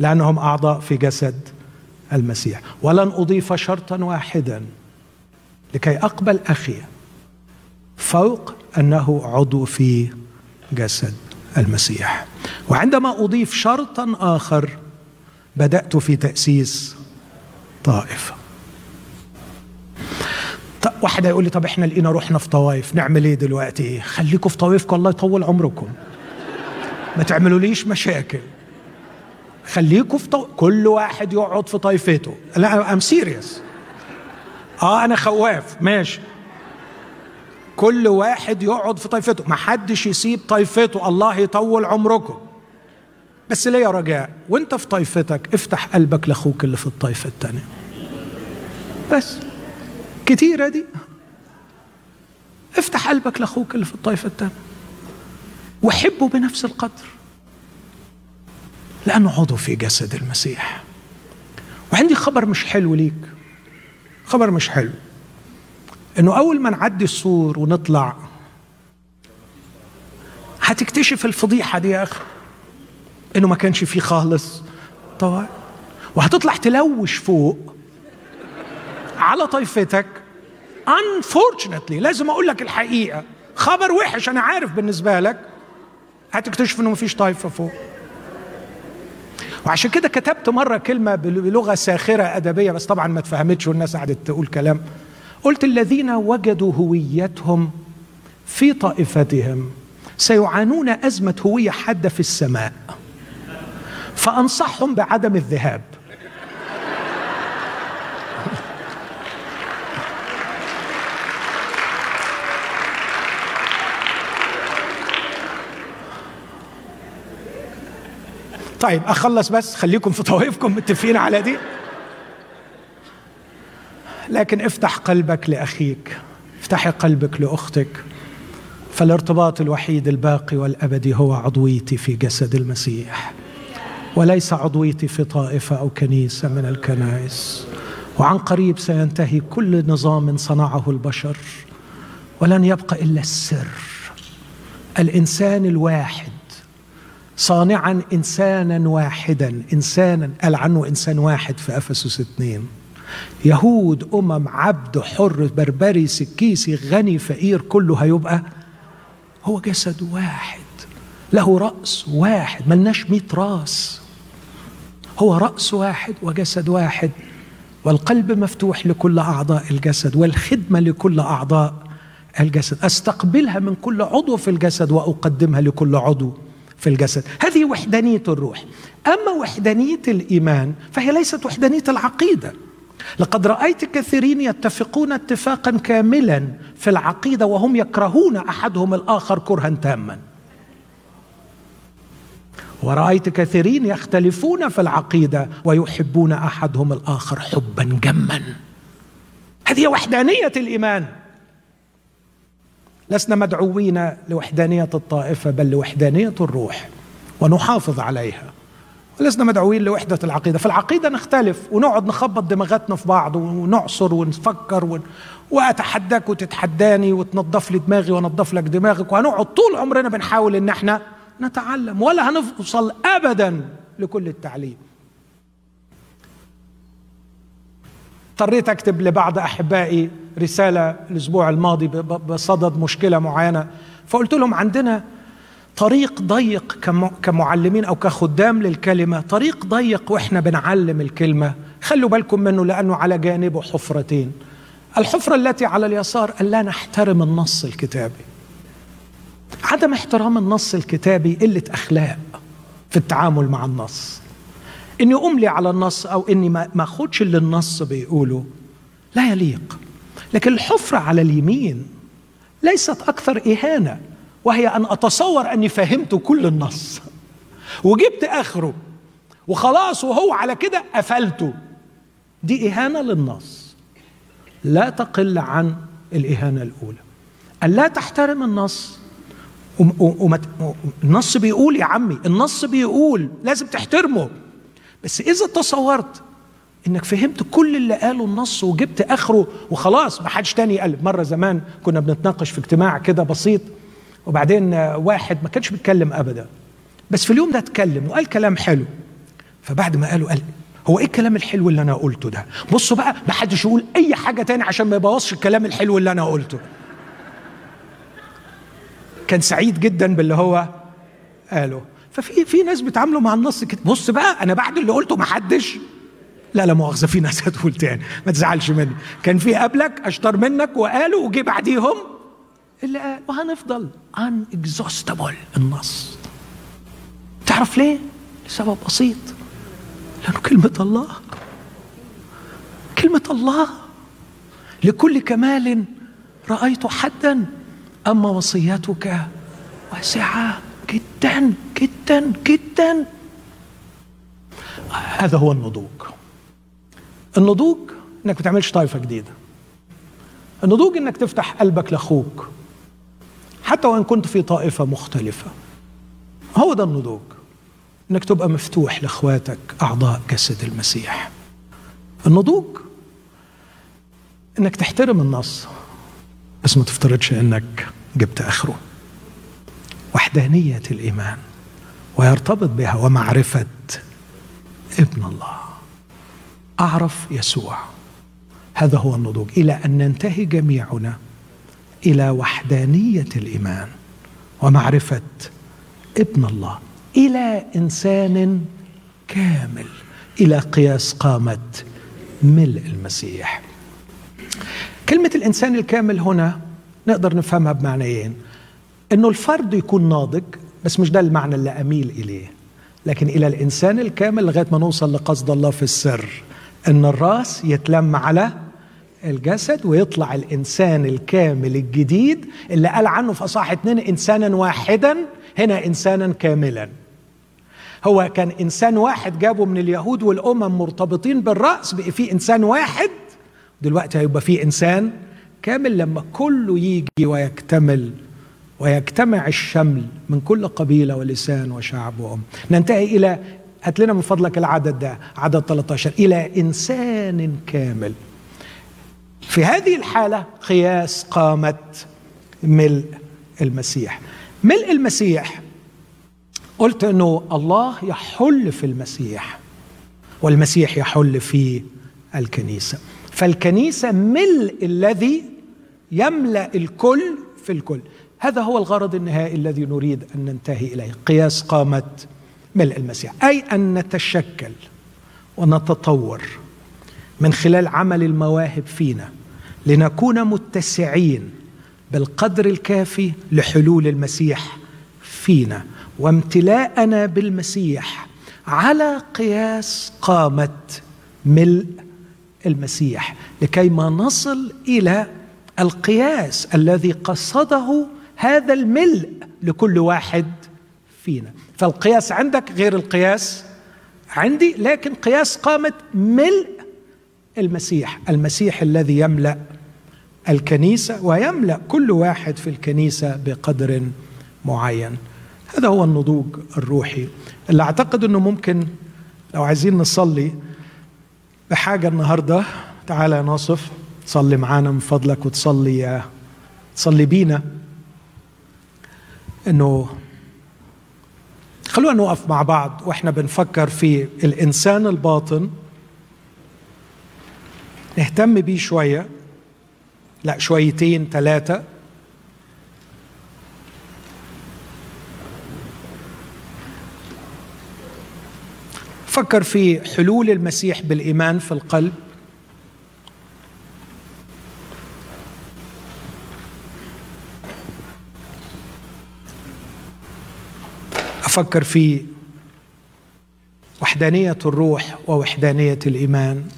S1: لأنهم أعضاء في جسد المسيح. ولن أضيف شرطا واحدا لكي أقبل أخي فوق أنه عضو في جسد المسيح. وعندما أضيف شرطا آخر بدأت في تأسيس طائفة. طب واحد يقول لي طب إحنا لقينا روحنا في طوائف نعمل إيه دلوقتي؟ خليكم في طوائفكم الله يطول عمركم. ما تعملوليش مشاكل. خليكم في طو... كل واحد يقعد في طائفته لا ام سيريس آه أنا خواف. ماشي. كل واحد يقعد في طائفته ما حدش يسيب طائفته الله يطول عمركم. بس ليا رجاء؟ وأنت في طائفتك افتح قلبك لأخوك اللي في الطائفه الثانية بس. كتيره دي افتح قلبك لأخوك اللي في الطائفه الثانية وحبه بنفس القدر. لأنه عضو في جسد المسيح. وعندي خبر مش حلو ليك. خبر مش حلو. إنه أول ما نعدي السور ونطلع هتكتشف الفضيحة دي يا أخي. إنه ما كانش فيه خالص. طبعا وهتطلع تلوش فوق على طائفتك unfortunately لازم أقول لك الحقيقة. خبر وحش أنا عارف بالنسبة لك. هتكتشف إنه مفيش طائفه فوق. وعشان كده كتبت مرة كلمة بلغة ساخرة أدبية بس طبعا ما اتفهمتش والناس قعدت تقول كلام. قلت الذين وجدوا هويتهم في طائفتهم سيعانون أزمة هوية حادة في السماء فأنصحهم بعدم الذهاب. طيب أخلص بس خليكم في طوائفكم متفقين على دي. لكن افتح قلبك لأخيك افتحي قلبك لأختك فالارتباط الوحيد الباقي والابدي هو عضويتي في جسد المسيح. وليس عضويتي في طائفة أو كنيسة من الكنائس. وعن قريب سينتهي كل نظام صنعه البشر ولن يبقى إلا السر. الإنسان الواحد صانعا انسانا واحدا انسانا قال عنه إنسان واحد في أفسس اثنين. يهود أمم عبد حر بربري سكيسي غني فقير كله هيبقى هو جسد واحد. له رأس واحد ملناش مئة رأس. هو رأس واحد وجسد واحد والقلب مفتوح لكل أعضاء الجسد والخدمة لكل أعضاء الجسد. أستقبلها من كل عضو في الجسد وأقدمها لكل عضو. في الجسد. هذه وحدانية الروح. أما وحدانية الإيمان فهي ليست وحدانية العقيدة. لقد رأيت كثيرين يتفقون اتفاقا كاملا في العقيدة وهم يكرهون أحدهم الآخر كرها تاما. ورأيت كثيرين يختلفون في العقيدة ويحبون أحدهم الآخر حبا جما. هذه وحدانية الإيمان. لسنا مدعوين لوحدانية الطائفة بل لوحدانية الروح ونحافظ عليها. لسنا مدعوين لوحدة العقيدة. في العقيدة نختلف ونقعد نخبط دماغاتنا في بعض ونعصر ونفكر ون... وأتحداك وتتحداني وتنظف لي دماغي وانظف لك دماغك وهنقعد طول عمرنا بنحاول إن إحنا نتعلم ولا هنوصل أبدا لكل التعليم. اضطريت أكتب لبعض أحبائي رسالة الأسبوع الماضي بصدد مشكلة معينة. فقلت لهم عندنا طريق ضيق كمعلمين أو كخدام للكلمة طريق ضيق وإحنا بنعلم الكلمة. خلوا بالكم منه لأنه على جانبه حفرتين. الحفرة التي على اليسار الا نحترم النص الكتابي. عدم احترام النص الكتابي قلة أخلاق في التعامل مع النص. إني أملي على النص أو إني ما اخدش اللي النص بيقوله. لا يليق. لكن الحفرة على اليمين ليست أكثر إهانة وهي أن أتصور أني فهمت كل النص. وجبت آخره وخلاص وهو على كده قفلته. دي إهانة للنص. لا تقل عن الإهانة الأولى. أن لا تحترم النص. ومت... النص بيقول يا عمي النص بيقول لازم تحترمه. بس إذا تصورت إنك فهمت كل اللي قاله النص وجبت آخره وخلاص ما حدش تاني يقلب مرة زمان كنا بنتناقش في اجتماع كده بسيط وبعدين واحد ما كانش بيتكلم ابدا. بس في اليوم ده اتكلم وقال كلام حلو. فبعد ما قاله قال هو إيه الكلام الحلو اللي أنا قلته ده؟ بصوا بقى ما حدش يقول أي حاجة تاني عشان ما يبوظش الكلام الحلو اللي أنا قلته. كان سعيد جدا باللي هو قاله. ففي في ناس بيتعاملوا مع النص كده. بص بقى أنا بعد اللي قلته ما حدش. لا لا مؤاخذة في ناس هتقول تاني. ما تزعلش مني. كان في قبلك أشطر منك وقالوا وجي بعديهم اللي قال وهنفضل اكزوستبل النص. تعرف ليه؟ لسبب بسيط. لأنه كلمة الله. كلمة الله. لكل كمال رأيت حدا أما وصيتك واسعة. جدا جدا جدا. هذا هو النضوج. النضوج إنك ما تعملش طائفة جديدة. النضوج إنك تفتح قلبك لأخوك. حتى وإن كنت في طائفة مختلفة. هو ده النضوج. إنك تبقى مفتوح لإخواتك أعضاء جسد المسيح. النضوج إنك تحترم النص بس ما تفترضش إنك جبت آخره. وحدانية الإيمان ويرتبط بها ومعرفة ابن الله. أعرف يسوع. هذا هو النضوج. إلى أن ننتهي جميعنا إلى وحدانية الإيمان ومعرفة ابن الله. إلى إنسان كامل. إلى قياس قامة ملء المسيح. كلمة الإنسان الكامل هنا نقدر نفهمها بمعنيين. إنه الفرد يكون ناضج بس مش ده المعنى اللي أميل إليه. لكن إلى الإنسان الكامل لغاية ما نوصل لقصد الله في السر. إن الرأس يتلم على الجسد ويطلع الإنسان الكامل الجديد اللي قال عنه في أصحاح اتنين إنسانا واحدا هنا إنسانا كاملا. هو كان إنسان واحد جابه من اليهود والأمم مرتبطين بالرأس بقي في إنسان واحد. دلوقتي هيبقى في إنسان كامل لما كله يجي ويكتمل. ويجتمع الشمل من كل قبيلة ولسان وشعب وأم. ننتهي إلى هات لنا من فضلك العدد ده عدد 13 إلى إنسان كامل. في هذه الحالة قياس قامه ملء المسيح. ملء المسيح قلت إنه الله يحل في المسيح والمسيح يحل في الكنيسة. فالكنيسة ملء الذي يملأ الكل في الكل. هذا هو الغرض النهائي الذي نريد أن ننتهي إليه قياس قامة ملء المسيح أي أن نتشكل ونتطور من خلال عمل المواهب فينا لنكون متسعين بالقدر الكافي لحلول المسيح فينا وامتلاءنا بالمسيح على قياس قامة ملء المسيح لكي ما نصل إلى القياس الذي قصده هذا الملء لكل واحد فينا. فالقياس عندك غير القياس عندي لكن قياس قامة ملء المسيح. المسيح الذي يملأ الكنيسة ويملأ كل واحد في الكنيسة بقدر معين. هذا هو النضوج الروحي. اللي أعتقد أنه ممكن لو عايزين نصلي بحاجة النهاردة تعالى يا ناصف صلي معانا من فضلك وتصلي تصلي بينا. إنه خلونا نقف مع بعض وإحنا بنفكر في الإنسان الباطن. نهتم بيه شوية. لا شويتين ثلاثة فكر في حلول المسيح بالإيمان في القلب. أفكر في وحدانية الروح ووحدانية الإيمان.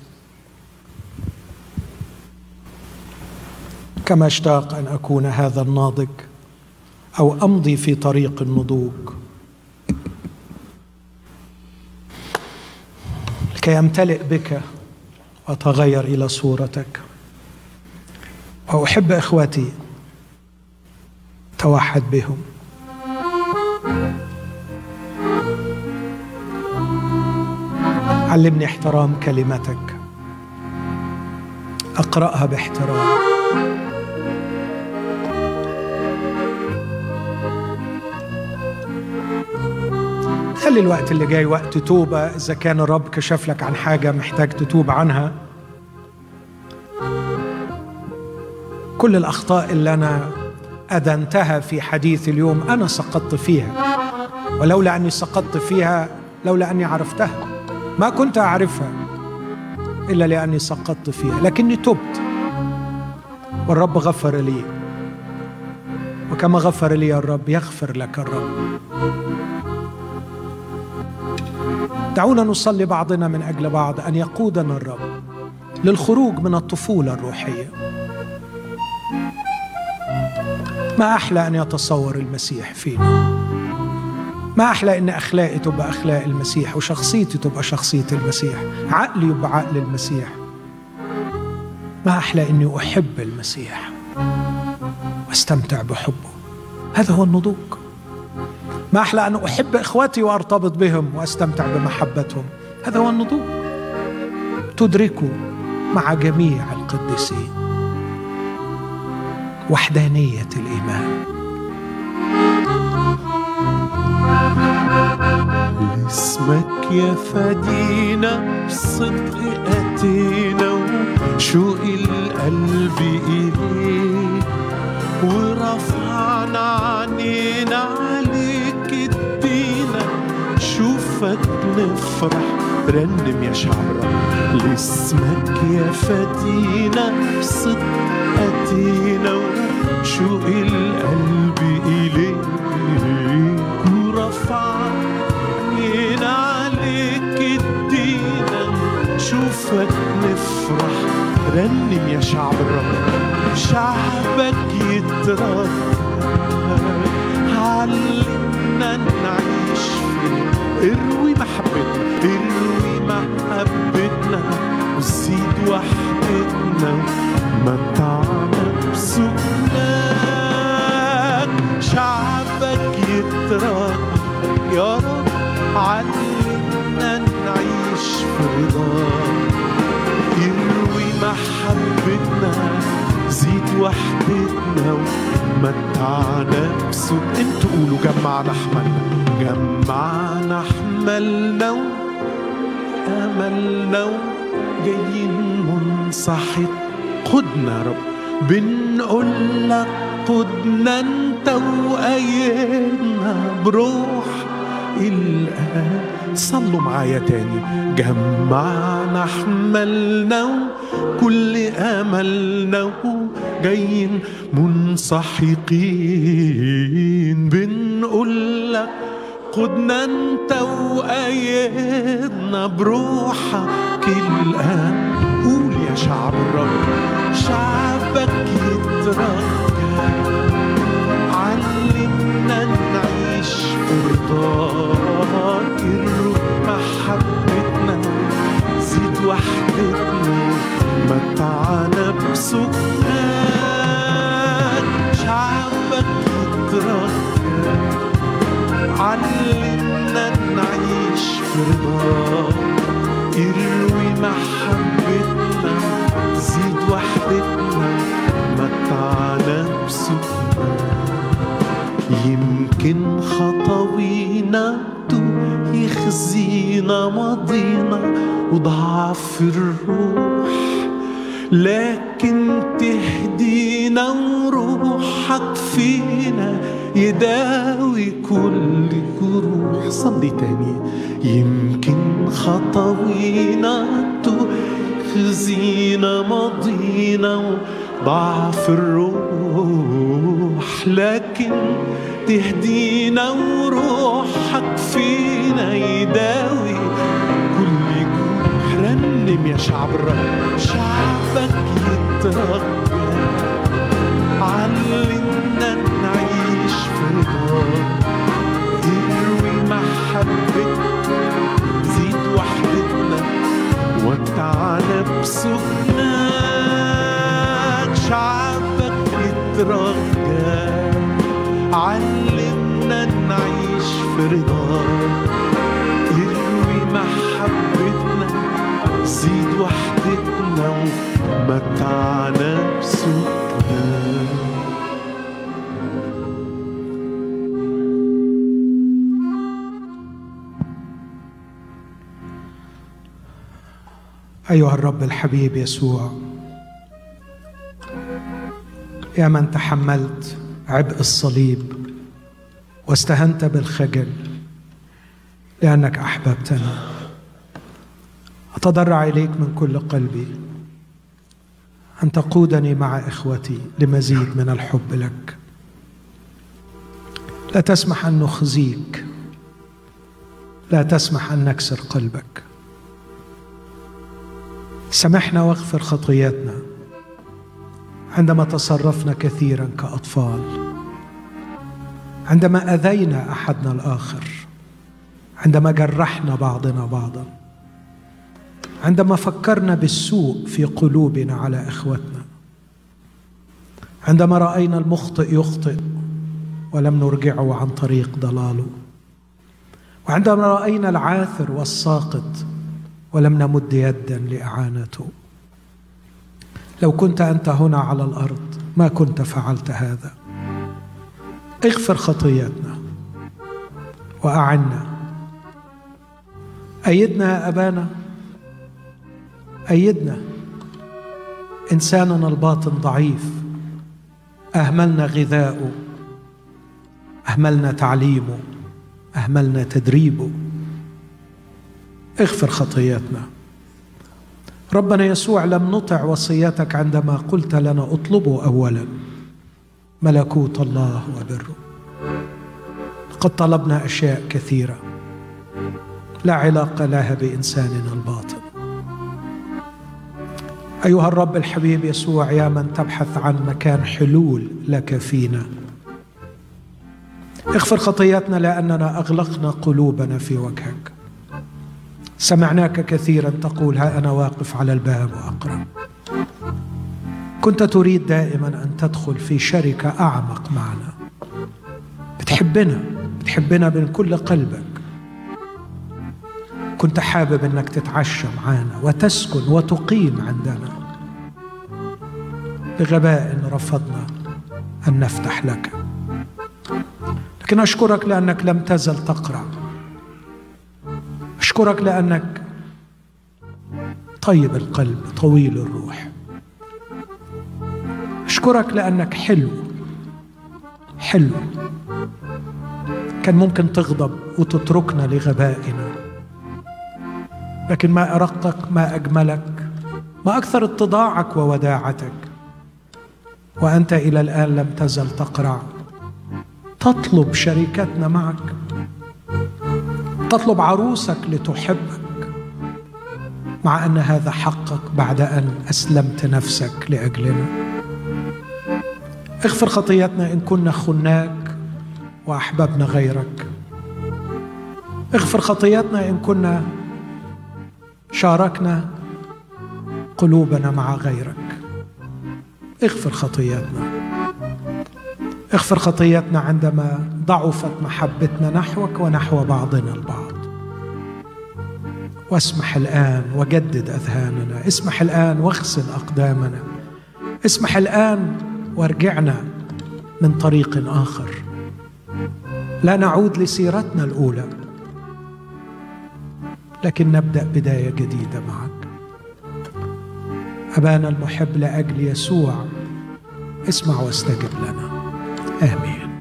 S1: كما اشتاق أن أكون هذا الناضج أو أمضي في طريق النضوج. لكي أمتلئ بك وأتغير إلى صورتك. وأحب إخوتي توحد بهم. علمني احترام كلمتك. أقرأها باحترام. خلي الوقت اللي جاي وقت توبة إذا كان الرب كشف لك عن حاجة محتاج تتوب عنها. كل الأخطاء اللي أنا ادنتها في حديث اليوم أنا سقطت فيها. ولولا أني سقطت فيها لولا أني عرفتها. ما كنت أعرفها إلا لأني سقطت فيها لكني تبت. والرب غفر لي. وكما غفر لي الرب يغفر لك الرب. دعونا نصلي بعضنا من أجل بعض أن يقودنا الرب للخروج من الطفولة الروحية. ما أحلى أن يتصور المسيح فينا. ما أحلى إن أخلاقي تبقى أخلاق المسيح وشخصيتي تبقى شخصية المسيح. عقلي يبقى عقل المسيح. ما أحلى إني أحب المسيح وأستمتع بحبه. هذا هو النضوج. ما أحلى أن أحب إخوتي وأرتبط بهم وأستمتع بمحبتهم. هذا هو النضوج. تدركوا مع جميع القديسين وحدانية الإيمان.
S2: اسمك يا فدينا بصدق أتينا وشوق القلب إليك ورفعنا عنينا عليك ادينا. شوفك نفرح رنم يا شعب لاسمك يا فدينا بصدق أتينا وشوق القلب إليك. شوفك نفرح. رنم يا شعب الرب. شعبك يترفع علمنا نعيش اروي محبتنا اروي محبتنا. وزيد وحدتنا. متعنا بسكناك شعبك يترفع يا رب علمنا نعيش في رضاك. يروي محبتنا زيد وحدتنا ومتعنا بصوت أنتوا قولوا جمعنا حملنا جمعنا حملنا أملنا جايين منصحت. خدنا يا رب. بنقول لك خدنا انت وايدنا بروح الآن صلوا معايا تاني. جمعنا حملنا كل أملنا جايين منسحقين. بنقول لك خدنا انت وأيدنا بروحك الآن. قول يا شعب الرب شعبك يترجى وحدتنا متعنا بسكناك شعبك يترجى علمنا نعيش في رضاك اروي محبتنا. زيد وحدتنا. متعنا بسكناك يمكن خطوينا يخزينا ماضينا وضعف الروح. لكن تهدينا وروحك فينا يداوي كل جروح. صلي تاني. يمكن خطوينا تخزينا ماضينا وضعف الروح. لكن تهدينا وروحك فينا يداوي. كل جروح رنم يا شعب الرب شعبك يترجى علمنا نعيش في رضاك اروي محبتنا زيد وحدتنا ومتعنا بسكناك شعبك يترجى علمنا نعيش في رضاك اروي محبتنا زيد وحدتنا ومتعنا بسكناك
S1: أيها الرب الحبيب يسوع يا من تحملت عبء الصليب واستهنت بالخجل لأنك احببتنا أتضرع إليك من كل قلبي أن تقودني مع إخوتي لمزيد من الحب لك. لا تسمح أن نخزيك لا تسمح أن نكسر قلبك. سامحنا واغفر خطياتنا. عندما تصرفنا كثيرا كأطفال. عندما أذينا أحدنا الآخر. عندما جرحنا بعضنا بعضا. عندما فكرنا بالسوء في قلوبنا على إخوتنا. عندما رأينا المخطئ يخطئ ولم نرجعه عن طريق ضلاله. وعندما رأينا العاثر والساقط ولم نمد يدا لإعانته. لو كنت أنت هنا على الأرض ما كنت فعلت هذا. اغفر خطياتنا وأعنا. أيدنا يا أبانا. أيدنا. إنساننا الباطن ضعيف. أهملنا غذاؤه أهملنا تعليمه أهملنا تدريبه اغفر خطياتنا ربنا يسوع لم نطع وصيتك عندما قلت لنا اطلبوا اولا. ملكوت الله وبره. قد طلبنا أشياء كثيرة. لا علاقة لها بإنساننا الباطن. أيها الرب الحبيب يسوع يا من تبحث عن مكان حلول لك فينا. اغفر خطياتنا لأننا أغلقنا قلوبنا في وجهك. سمعناك كثيرا تقول ها أنا واقف على الباب وأقرأ. كنت تريد دائما أن تدخل في شركة أعمق معنا. بتحبنا بتحبنا من كل قلبك. كنت حابب أنك تتعشى معانا وتسكن وتقيم عندنا. بغباء رفضنا أن نفتح لك. لكن أشكرك لأنك لم تزل تقرأ. أشكرك لأنك طيب القلب طويل الروح. أشكرك لأنك حلو حلو. كان ممكن تغضب وتتركنا لغبائنا. لكن ما ارقك ما أجملك ما أكثر اتضاعك ووداعتك. وأنت إلى الآن لم تزل تقرع. تطلب شركتنا معك. تطلب عروسك لتحبك مع أن هذا حقك بعد أن أسلمت نفسك لأجلنا. اغفر خطيتنا إن كنا خناك وأحببنا غيرك. اغفر خطيتنا إن كنا شاركنا قلوبنا مع غيرك. اغفر خطيتنا اغفر خطيتنا عندما ضعفت محبتنا نحوك ونحو بعضنا البعض. واسمح الآن وجدد أذهاننا اسمح الآن واغسل أقدامنا اسمح الآن وارجعنا من طريق آخر. لا نعود لسيرتنا الأولى لكن نبدأ بداية جديدة معك. أبانا المحب لأجل يسوع اسمع واستجب لنا. امين